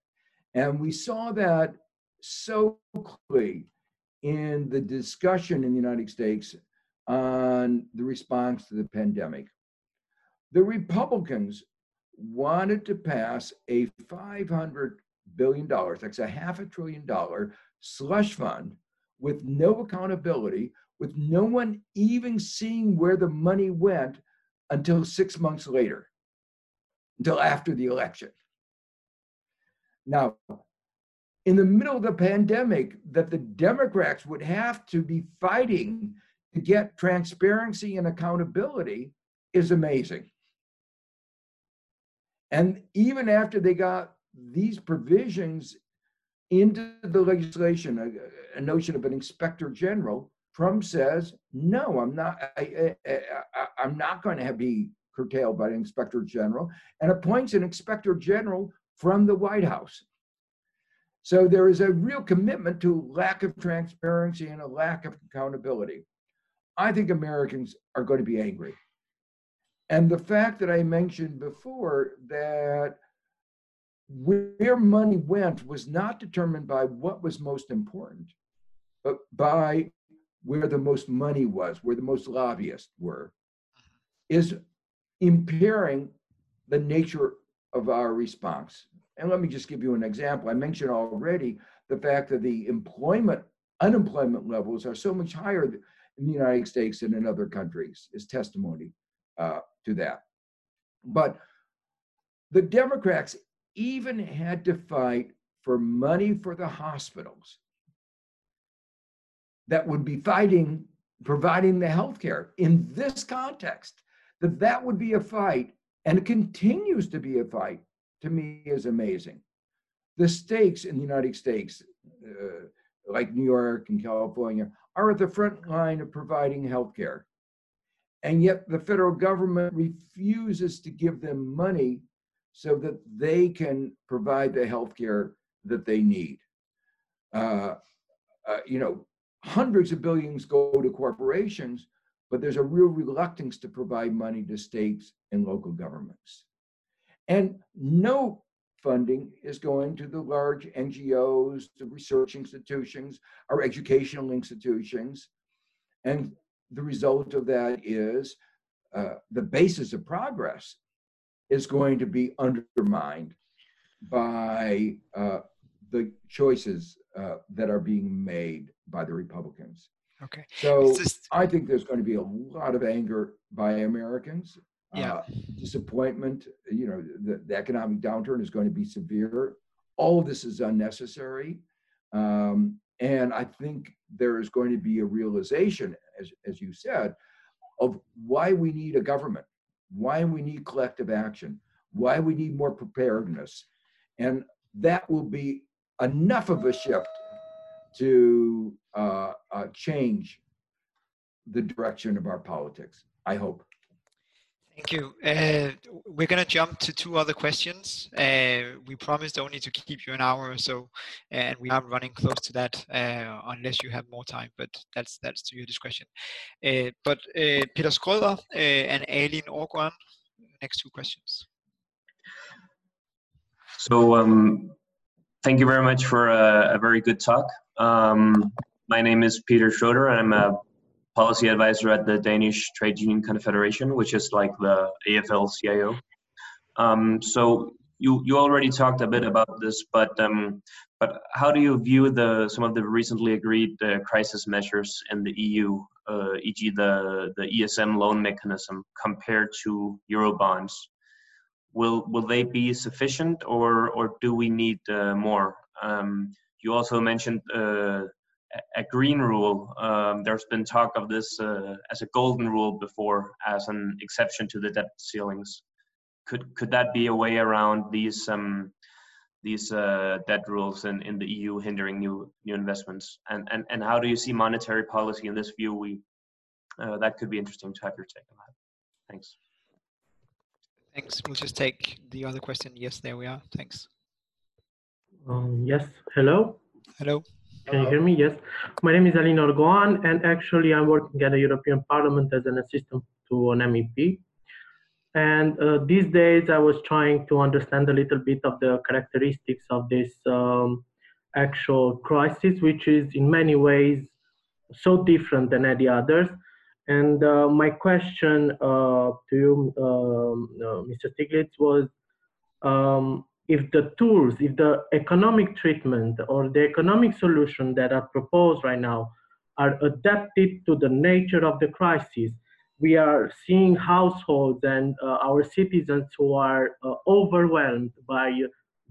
and we saw that so clearly in the discussion in the United States on the response to the pandemic. The Republicans wanted to pass a $500 billion, that's a half a trillion dollar slush fund with no accountability, with no one even seeing where the money went until six months later, until after the election. Now, in the middle of the pandemic, that the Democrats would have to be fighting to get transparency and accountability is amazing. And even after they got these provisions into the legislation, a, a notion of an inspector general, Trump says, "No, I'm not. I, am not going to be curtailed by an inspector general," and appoints an inspector general from the White House. So there is a real commitment to lack of transparency and a lack of accountability. I think Americans are going to be angry. And the fact that I mentioned before that where money went was not determined by what was most important, but by where the most money was, where the most lobbyists were, is impairing the nature of our response. And let me just give you an example. I mentioned already the fact that the employment, unemployment levels are so much higher in the United States than in other countries is testimony uh, to that. But the Democrats even had to fight for money for the hospitals that would be fighting, providing the health care in this context, that that would be a fight and it continues to be a fight to me is amazing. The stakes in the United States, uh, like New York and California, are at the front line of providing health care. And yet the federal government refuses to give them money so that they can provide the health care that they need. Uh, uh, you know, hundreds of billions go to corporations, but there's a real reluctance to provide money to states and local governments. And no funding is going to the large NGOs, the research institutions, our educational institutions. And the result of that is uh, the basis of progress is going to be undermined by uh, the choices uh, that are being made by the Republicans. Okay. So just... I think there's going to be a lot of anger by Americans. Yeah. Uh, disappointment. You know, the, the, economic downturn is going to be severe. All of this is unnecessary. Um, and I think there is going to be a realization, as, as you said, of why we need a government, why we need collective action, why we need more preparedness. And that will be enough of a shift to uh, uh, change the direction of our politics, I hope. Thank you. Uh, we're going to jump to two other questions. Uh, we promised only to keep you an hour or so, and we are running close to that, uh, unless you have more time. But that's that's to your discretion. Uh, but uh, Peter Schröder uh, and Aileen Orguan, next two questions. So, um, thank you very much for a, a very good talk. Um, my name is Peter Schroeder, and I'm a policy advisor at the Danish Trade Union Confederation, which is like the AFL-CIO. Um, so you you already talked a bit about this, but um, but how do you view the some of the recently agreed uh, crisis measures in the EU, uh, e.g. the the ESM loan mechanism, compared to Eurobonds? Will will they be sufficient, or or do we need uh, more? Um, you also mentioned uh, a green rule. Um, there's been talk of this uh, as a golden rule before, as an exception to the debt ceilings. Could could that be a way around these um, these uh, debt rules in, in the EU hindering new new investments? And and and how do you see monetary policy in this view? We uh, that could be interesting to have your take on that. Thanks. Thanks. We'll just take the other question. Yes, there we are. Thanks. Um, yes. Hello. Hello. Can you hear me? Yes. My name is Alin Orgoan, and actually I'm working at the European Parliament as an assistant to an MEP. And uh, these days I was trying to understand a little bit of the characteristics of this um, actual crisis, which is in many ways so different than any others. And uh, my question uh, to you, um, uh, Mr. Stiglitz, was um, if the tools, if the economic treatment or the economic solution that are proposed right now are adapted to the nature of the crisis, we are seeing households and uh, our citizens who are uh, overwhelmed by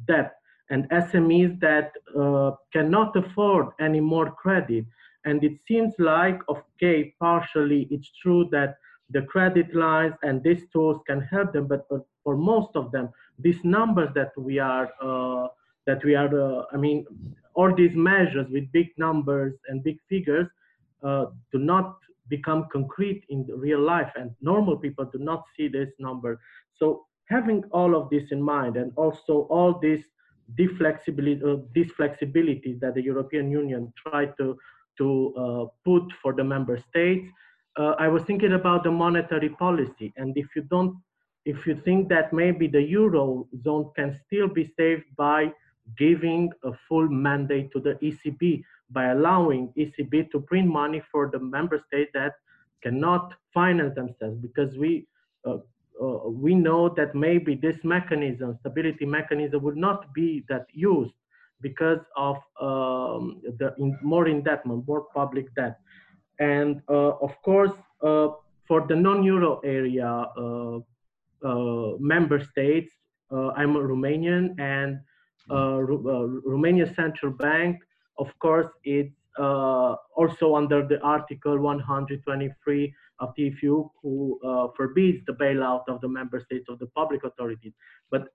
debt and SMEs that uh, cannot afford any more credit. And it seems like, okay, partially it's true that the credit lines and these tools can help them, but for most of them, these numbers that we are uh, that we are uh, i mean all these measures with big numbers and big figures uh, do not become concrete in real life and normal people do not see this number. So having all of this in mind and also all this deflexibility uh, flexibility that the european union tried to to uh, put for the member states uh, i was thinking about the monetary policy. And if you don't if you think that maybe the eurozone can still be saved by giving a full mandate to the ECB by allowing ECB to print money for the member states that cannot finance themselves because we uh, uh, we know that maybe this mechanism, stability mechanism, would not be that used because of um, the in, more indebtedness, more public debt. And of course, for the non-euro area member states, I'm a Romanian and Romania Central Bank, of course, it's uh, also under the Article 123 of the TFU, who uh, forbids the bailout of the member states of the public authorities, but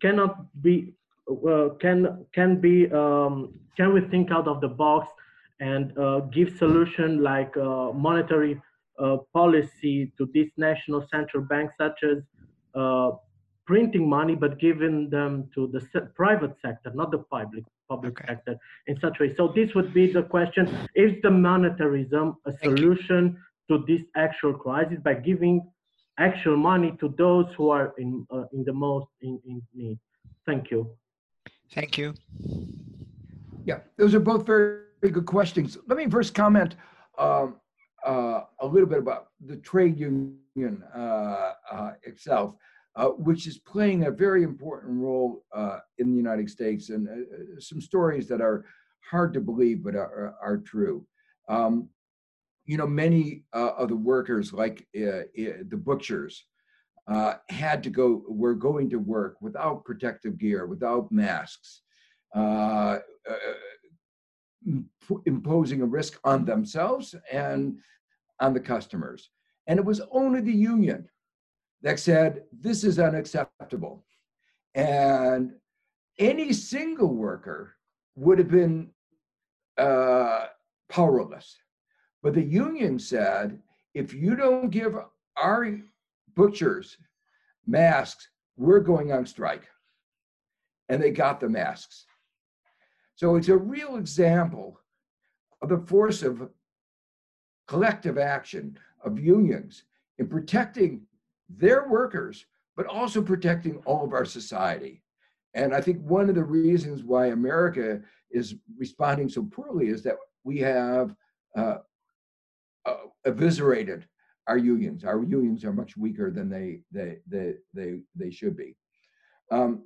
cannot be uh, can can be um, can we think out of the box and uh, give solution like uh, monetary uh, policy to these national central banks, such as printing money, but giving them to the private sector, not the public public okay. sector in such a way. So this would be the question: Is the monetarism a solution to this actual crisis by giving actual money to those who are in uh, in the most in, in need? Thank you. Thank you. Yeah, those are both very, very good questions. Let me first comment um, uh, a little bit about the trade union uh, uh itself uh, which is playing a very important role uh, in the United States, and uh, uh, some stories that are hard to believe but are, are true. Um, you know, many uh, of the workers, like the butchers, had to go, were going to work without protective gear, without masks, imposing a risk on themselves and on the customers. And it was only the union that said, this is unacceptable. And any single worker would have been uh, powerless. But the union said, if you don't give our butchers masks, we're going on strike. And they got the masks. So it's a real example of the force of collective action of unions in protecting their workers, but also protecting all of our society. And I think one of the reasons why America is responding so poorly is that we have uh, uh, eviscerated our unions. Our unions are much weaker than they they they they, they should be. Um,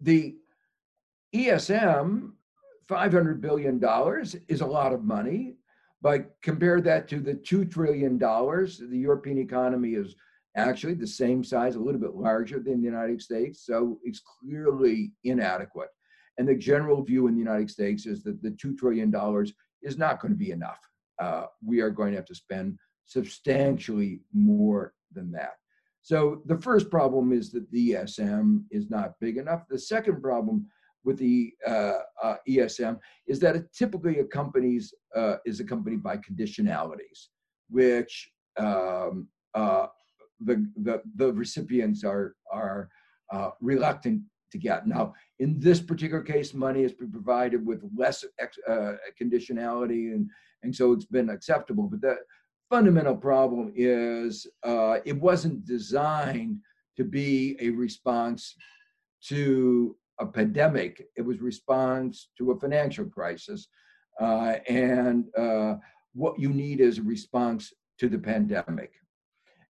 the ESM, five hundred billion dollars, is a lot of money. But compare that to the two trillion dollars the European economy is actually the same size, a little bit larger than the United States. So it's clearly inadequate. And the general view in the United States is that the $2 trillion is not going to be enough. Uh, we are going to have to spend substantially more than that. So the first problem is that the ESM is not big enough. The second problem with the uh, uh, ESM is that it typically accompanies uh, is accompanied by conditionalities, which um, uh, the, the, the recipients are, are uh, reluctant to get. Now, in this particular case, money has been provided with less ex, uh, conditionality, and, and so it's been acceptable. But the fundamental problem is it wasn't designed to be a response to a pandemic. It was response to a financial crisis. Uh, and uh, what you need is a response to the pandemic.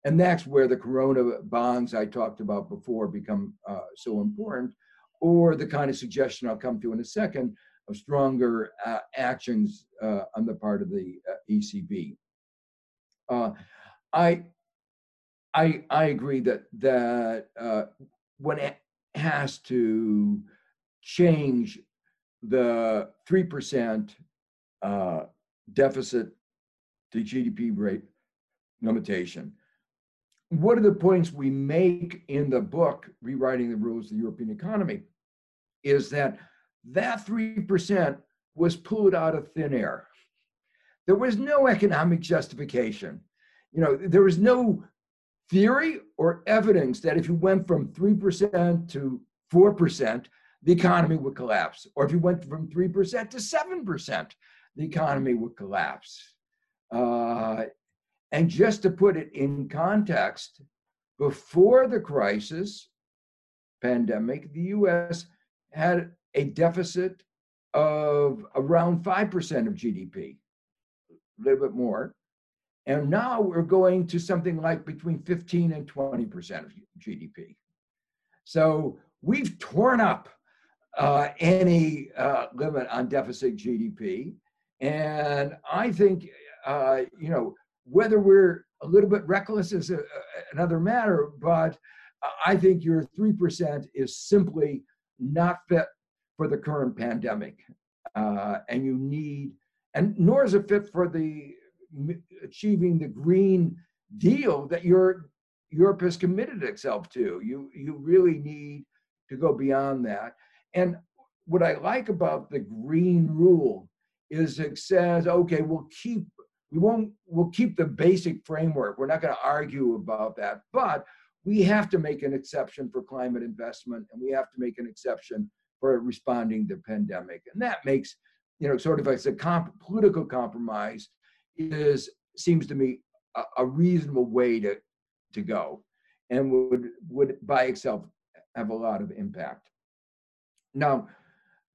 And that's where the corona bonds I talked about before become uh, so important, or the kind of suggestion I'll come to in a second of stronger uh, actions uh, on the part of the uh, ECB. I, I, I agree that that uh, when has to change the three percent uh, deficit to GDP rate limitation one of the points we make in the book, Rewriting the Rules of the European Economy, is that that 3% was pulled out of thin air. There was no economic justification. You know, there was no theory or evidence that if you went from 3% to 4%, the economy would collapse. Or if you went from 3% to 7%, the economy would collapse. Uh, and just to put it in context, before the crisis pandemic, the US had a deficit of around 5% of GDP, a little bit more. And now we're going to something like between 15 and 20% of GDP. So we've torn up uh, any uh, limit on deficit GDP. And I think uh, you know, whether we're a little bit reckless is a, another matter, but I think your 3% is simply not fit for the current pandemic. Uh, and you need, and nor is it fit for the achieving the green deal that your Europe has committed itself to. You you really need to go beyond that. And what I like about the green rule is it says, okay, we'll keep we won't we'll keep the basic framework. We're not going to argue about that, but we have to make an exception for climate investment and we have to make an exception for responding to pandemic. And that makes, you know, sort of as a comp- political compromise is seems to me a, a reasonable way to to go and would would by itself have a lot of impact. Now,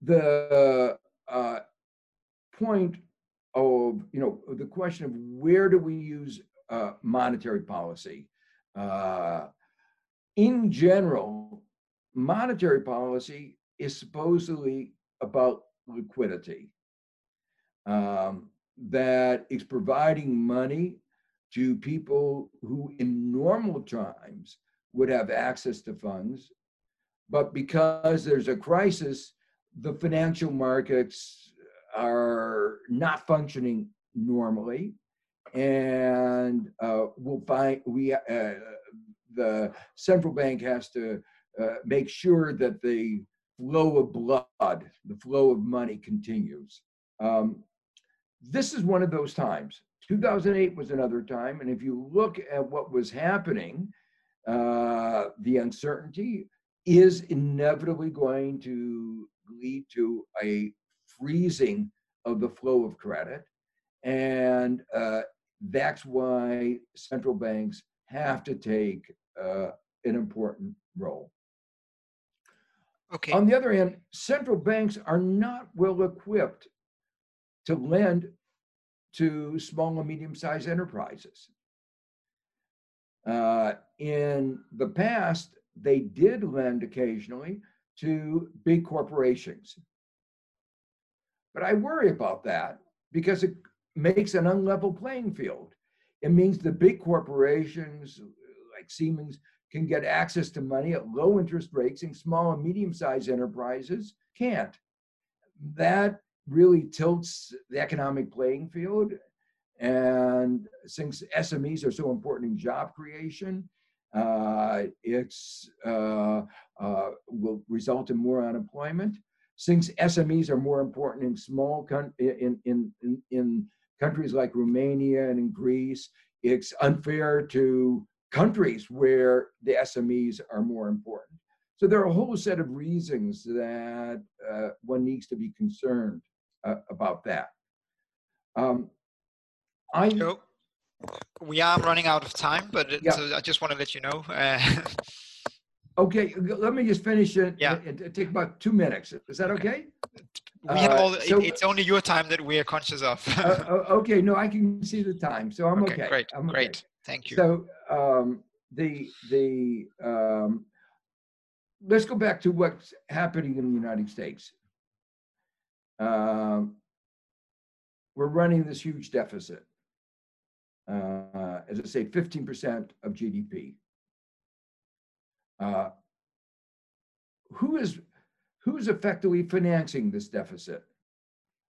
the uh, point of you know the question of where do we use uh, monetary policy? Uh, in general, monetary policy is supposedly about liquidity. Um, that is providing money to people who, in normal times, would have access to funds. But because there's a crisis, the financial markets are not functioning normally. And uh, we'll find we uh, the central bank has to uh, make sure that the flow of blood, the flow of money continues. Um, this is one of those times. 2008 was another time. And if you look at what was happening, uh, the uncertainty is inevitably going to lead to a freezing of the flow of credit. And uh, that's why central banks have to take uh, an important role. Okay. On the other hand, central banks are not well equipped to lend to small and medium sized enterprises. Uh, in the past, they did lend occasionally to big corporations. But I worry about that because it makes an unlevel playing field. It means the big corporations like Siemens can get access to money at low interest rates and small and medium sized enterprises can't. That really tilts the economic playing field. And since SMEs are so important in job creation, uh, it's uh, uh, will result in more unemployment. Since SMEs are more important in small con- in, in, in, in countries like Romania and in Greece, it's unfair to countries where the SMEs are more important. So there are a whole set of reasons that uh, one needs to be concerned uh, about that. Um, I so we are running out of time, but it, Yeah. so I just want to let you know. Uh, okay. Let me just finish it. Yeah. It, it take about two minutes. Is that okay? we have Uh, all. it- so- it's only your time that we are conscious of. uh, uh, okay. No, I can see the time, so I'm okay. great, I'm okay. great. Thank you. So um, the the um, let's go back to what's happening in the United States. Um, we're running this huge deficit. Uh, as I say, 15% of GDP. Uh, who is who is effectively financing this deficit?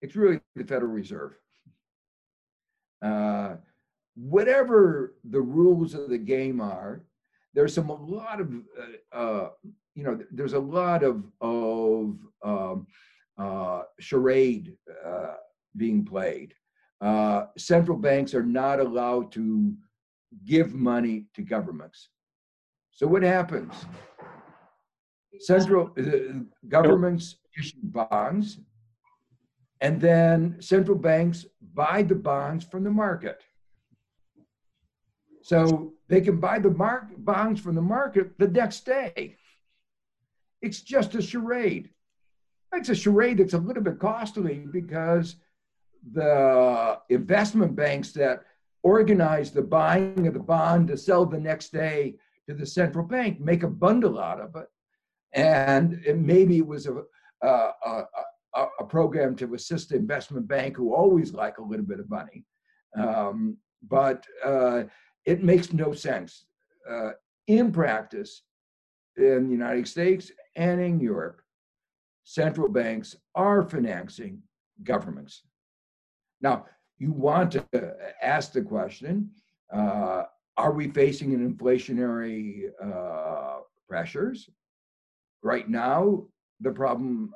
It's really the Federal Reserve. Uh, whatever the rules of the game are, there's some a lot of uh, uh, you know there's a lot of of um, uh, charade uh, being played. Uh, central banks are not allowed to give money to governments. So what happens? Central uh, governments issue bonds, and then central banks buy the bonds from the market. So they can buy the bonds from the market the next day. It's just a charade. It's a charade that's a little bit costly because the investment banks that organize the buying of the bond to sell the next day to the central bank make a bundle out of it. And it maybe it was a, a, a, a, program to assist the investment bank who always like a little bit of money. Um, but uh, it makes no sense. Uh, in practice, in the United States and in Europe, central banks are financing governments. Now, you want to ask the question uh, are we facing an inflationary uh, pressures? Right now, the problem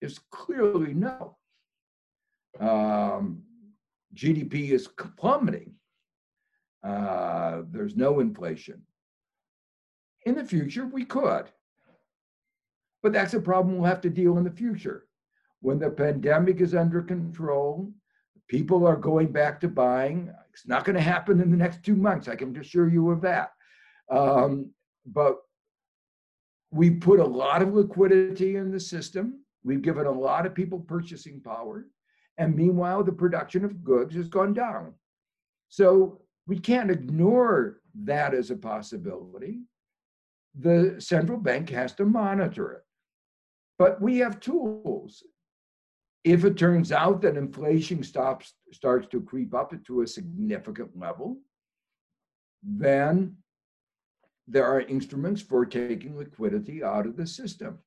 is clearly no. Um, GDP is plummeting. Uh, there's no inflation. In the future, we could. But that's a problem we'll have to deal in the future. When the pandemic is under control, people are going back to buying. It's not going to happen in the next two months. I can assure you of that. Um, but we put a lot of liquidity in the system. We've given a lot of people purchasing power. And meanwhile, the production of goods has gone down. So we can't ignore that as a possibility. The central bank has to monitor it. But we have tools. If it turns out that inflation stops, starts to creep up to a significant level, then there are instruments for taking liquidity out of the system.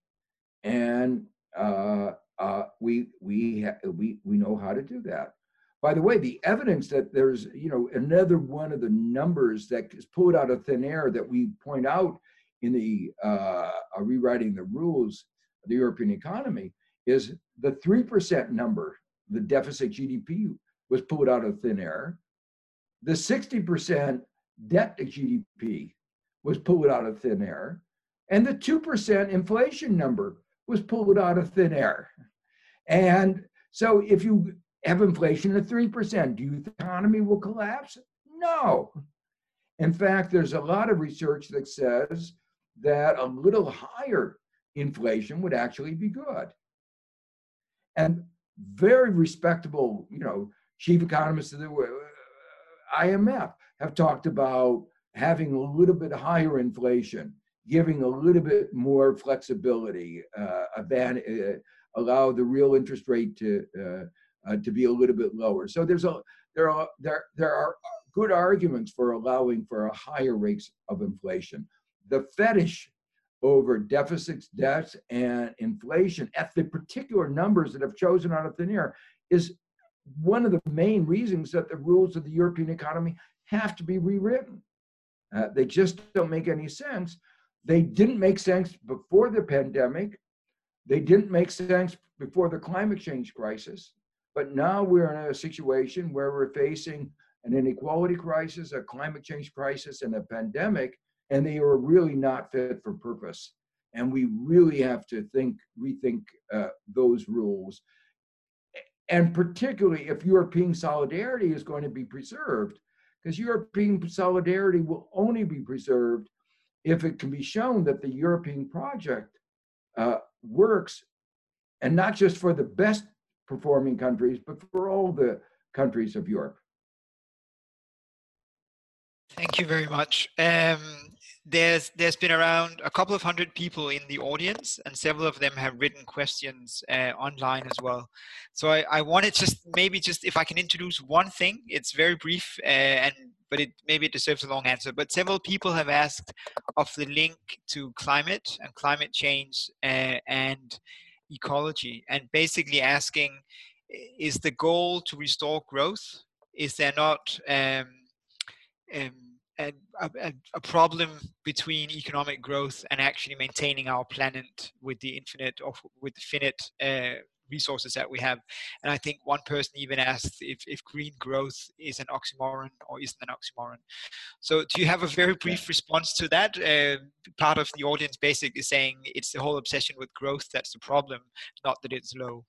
And uh, uh, we we we we know how to do that. By the way, the evidence that there's you know another one of the numbers that is pulled out of thin air that we point out in the uh, rewriting the rules the European economy is the three percent number. The deficit GDP was pulled out of thin air. The sixty percent debt to GDP was pulled out of thin air, and the two percent inflation number was pulled out of thin air. And so if you have inflation at 3%, do you think the economy will collapse? No. In fact, there's a lot of research that says that a little higher inflation would actually be good. And very respectable, you know, chief economists of the uh, IMF have talked about having a little bit higher inflation giving a little bit more flexibility, uh, uh, allow the real interest rate to uh, uh, to be a little bit lower. So there's a there are there there are good arguments for allowing for a higher rates of inflation. The fetish over deficits, debts, and inflation at the particular numbers that have chosen out of thin air is one of the main reasons that the rules of the European economy have to be rewritten. Uh, they just don't make any sense they didn't make sense before the pandemic. They didn't make sense before the climate change crisis. But now we're in a situation where we're facing an inequality crisis, a climate change crisis, and a pandemic, and they are really not fit for purpose. And we really have to think, rethink uh, those rules. And particularly if European solidarity is going to be preserved, because European solidarity will only be preserved if it can be shown that the European project uh, works, and not just for the best performing countries, but for all the countries of Europe. Thank you very much. Um, there's there's been around a couple of hundred people in the audience, and several of them have written questions uh, online as well. So I, I wanted just maybe just if I can introduce one thing. It's very brief, uh, and but it maybe it deserves a long answer. But several people have asked of the link to climate and climate change uh, and ecology, and basically asking, is the goal to restore growth? Is there not um, um, a, a, a, problem between economic growth and actually maintaining our planet with the infinite of with the finite uh, resources that we have. And I think one person even asked if, if green growth is an oxymoron or isn't an oxymoron. So do you have a very brief response to that? Uh, part of the audience basically saying it's the whole obsession with growth that's the problem, not that it's low.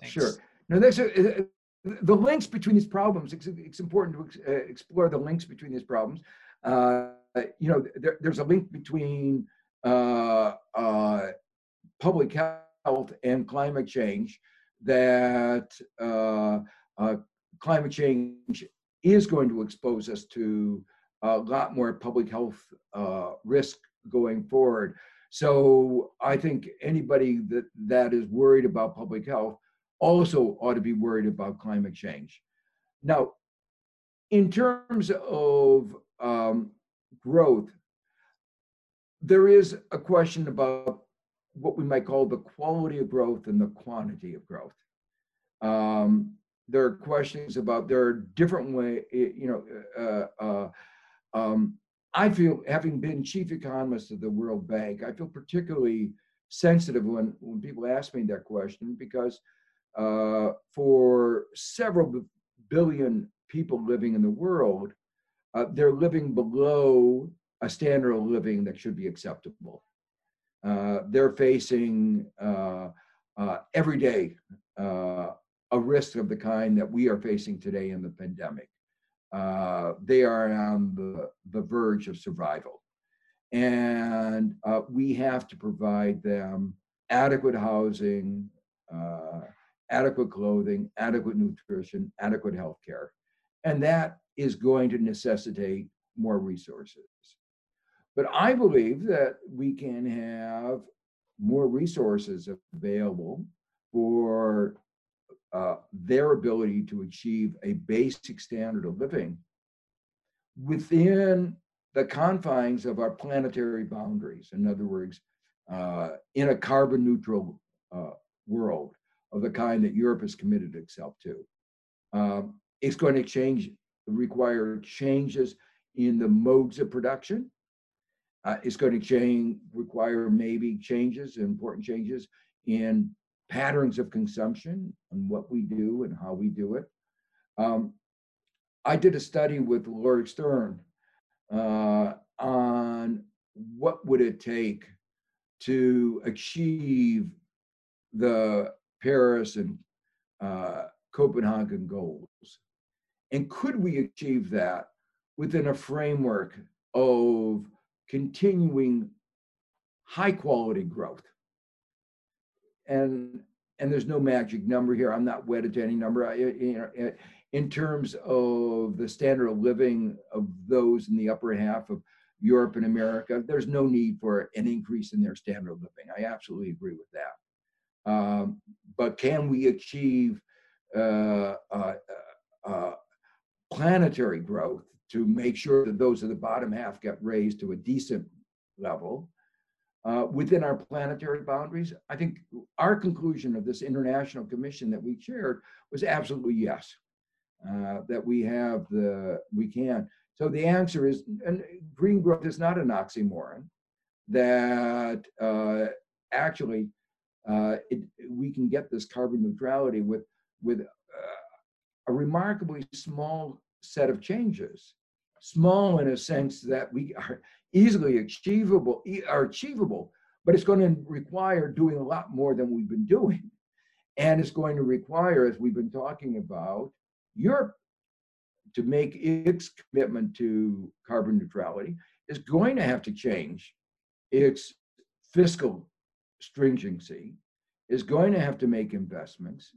Thanks. Sure. No, that's a, the links between these problems. It's, it's important to ex, uh, explore the links between these problems. Uh, you know, there, there's a link between uh, uh public health and climate change that uh, uh, climate change is going to expose us to a lot more public health risk going forward. So I think anybody that, that is worried about public health also ought to be worried about climate change. Now, in terms of um, growth, there is a question about what we might call the quality of growth and the quantity of growth. Um, there are questions about there are different way, you know. Uh, uh, um, I feel, having been chief economist of the World Bank, I feel particularly sensitive when when people ask me that question because uh, for several billion people living in the world, uh, they're living below a standard of living that should be acceptable. Uh, they're facing uh, uh, every day uh, a risk of the kind that we are facing today in the pandemic. they are on the, the verge of survival. And we have to provide them adequate housing, adequate clothing, adequate nutrition, adequate health care. And that is going to necessitate more resources. But I believe that we can have more resources available for uh, their ability to achieve a basic standard of living within the confines of our planetary boundaries. In other words, uh, in a carbon neutral uh, world of the kind that Europe has committed itself to. Um, it's going to change, require changes in the modes of production. Uh, it's going to change, require maybe changes, important changes in patterns of consumption and what we do and how we do it. Um, I did a study with Lord Stern uh, on what would it take to achieve the Paris and uh, Copenhagen goals. And could we achieve that within a framework of continuing high quality growth? And and there's no magic number here. I'm not wedded to any number. I, you know, in terms of the standard of living of those in the upper half of Europe and America, there's no need for an increase in their standard of living. I absolutely agree with that. Um, but can we achieve uh, uh, uh, planetary growth to make sure that those at the bottom half get raised to a decent level uh, within our planetary boundaries? I think our conclusion of this international commission that we chaired was absolutely yes, uh, that we have the, we can. So the answer is, green growth is not an oxymoron, that uh, actually uh, it, we can get this carbon neutrality with with uh, a remarkably small set of changes. Small in a sense that we are easily achievable, are achievable, but it's going to require doing a lot more than we've been doing. And it's going to require, as we've been talking about, Europe to make its commitment to carbon neutrality is going to have to change its fiscal stringency, is going to have to make investments,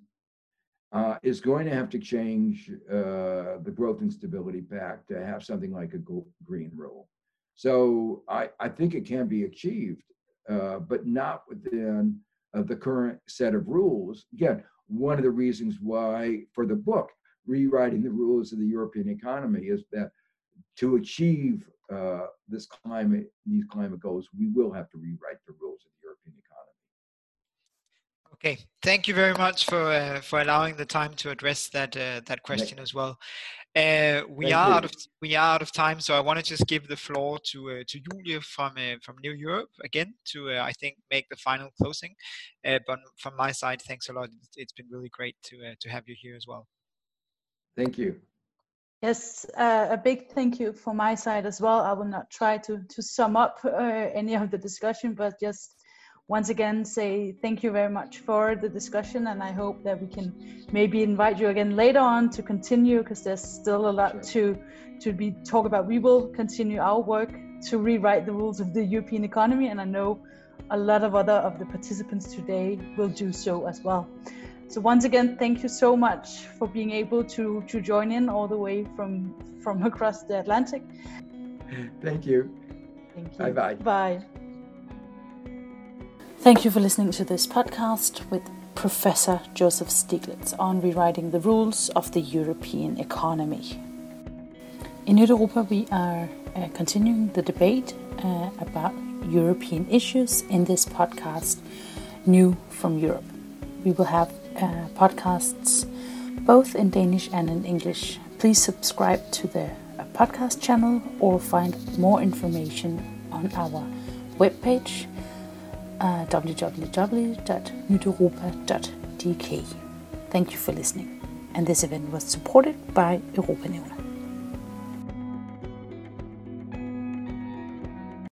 uh, is going to have to change uh, the Growth and Stability Pact to have something like a green rule. So I, I think it can be achieved, uh, but not within uh, the current set of rules. Again, one of the reasons why for the book, rewriting the rules of the European economy is that to achieve uh, this climate, these climate goals, we will have to rewrite the rules of. Okay, thank you very much for uh, for allowing the time to address that uh, that question as well. Uh, we thank are you. out of we are out of time, so I want to just give the floor to uh, to Julia from uh, from New Europe again to uh, I think make the final closing. but from my side, thanks a lot. It's been really great to to have you here as well. Thank you. Yes, uh, a big thank you from my side as well. I will not try to to sum up uh, any of the discussion, but just once again say thank you very much for the discussion and i hope that we can maybe invite you again later on to continue because there's still a lot sure. to to be talk about. We will continue our work to rewrite the rules of the european economy and i know a lot of other of the participants today will do so as well. So once again thank you so much for being able to to join in all the way from from across the atlantic. Thank you. Thank you. Bye bye bye Thank you for listening to this podcast with Professor Joseph Stiglitz on rewriting the rules of the European economy. In Europa, we are uh, continuing the debate uh, about European issues in this podcast, New from Europe. We will have uh, podcasts both in Danish and in English. Please subscribe to the uh, podcast channel or find more information on our webpage uh, www.nyteuropa.dk. Thank you for listening. And this event was supported by Europa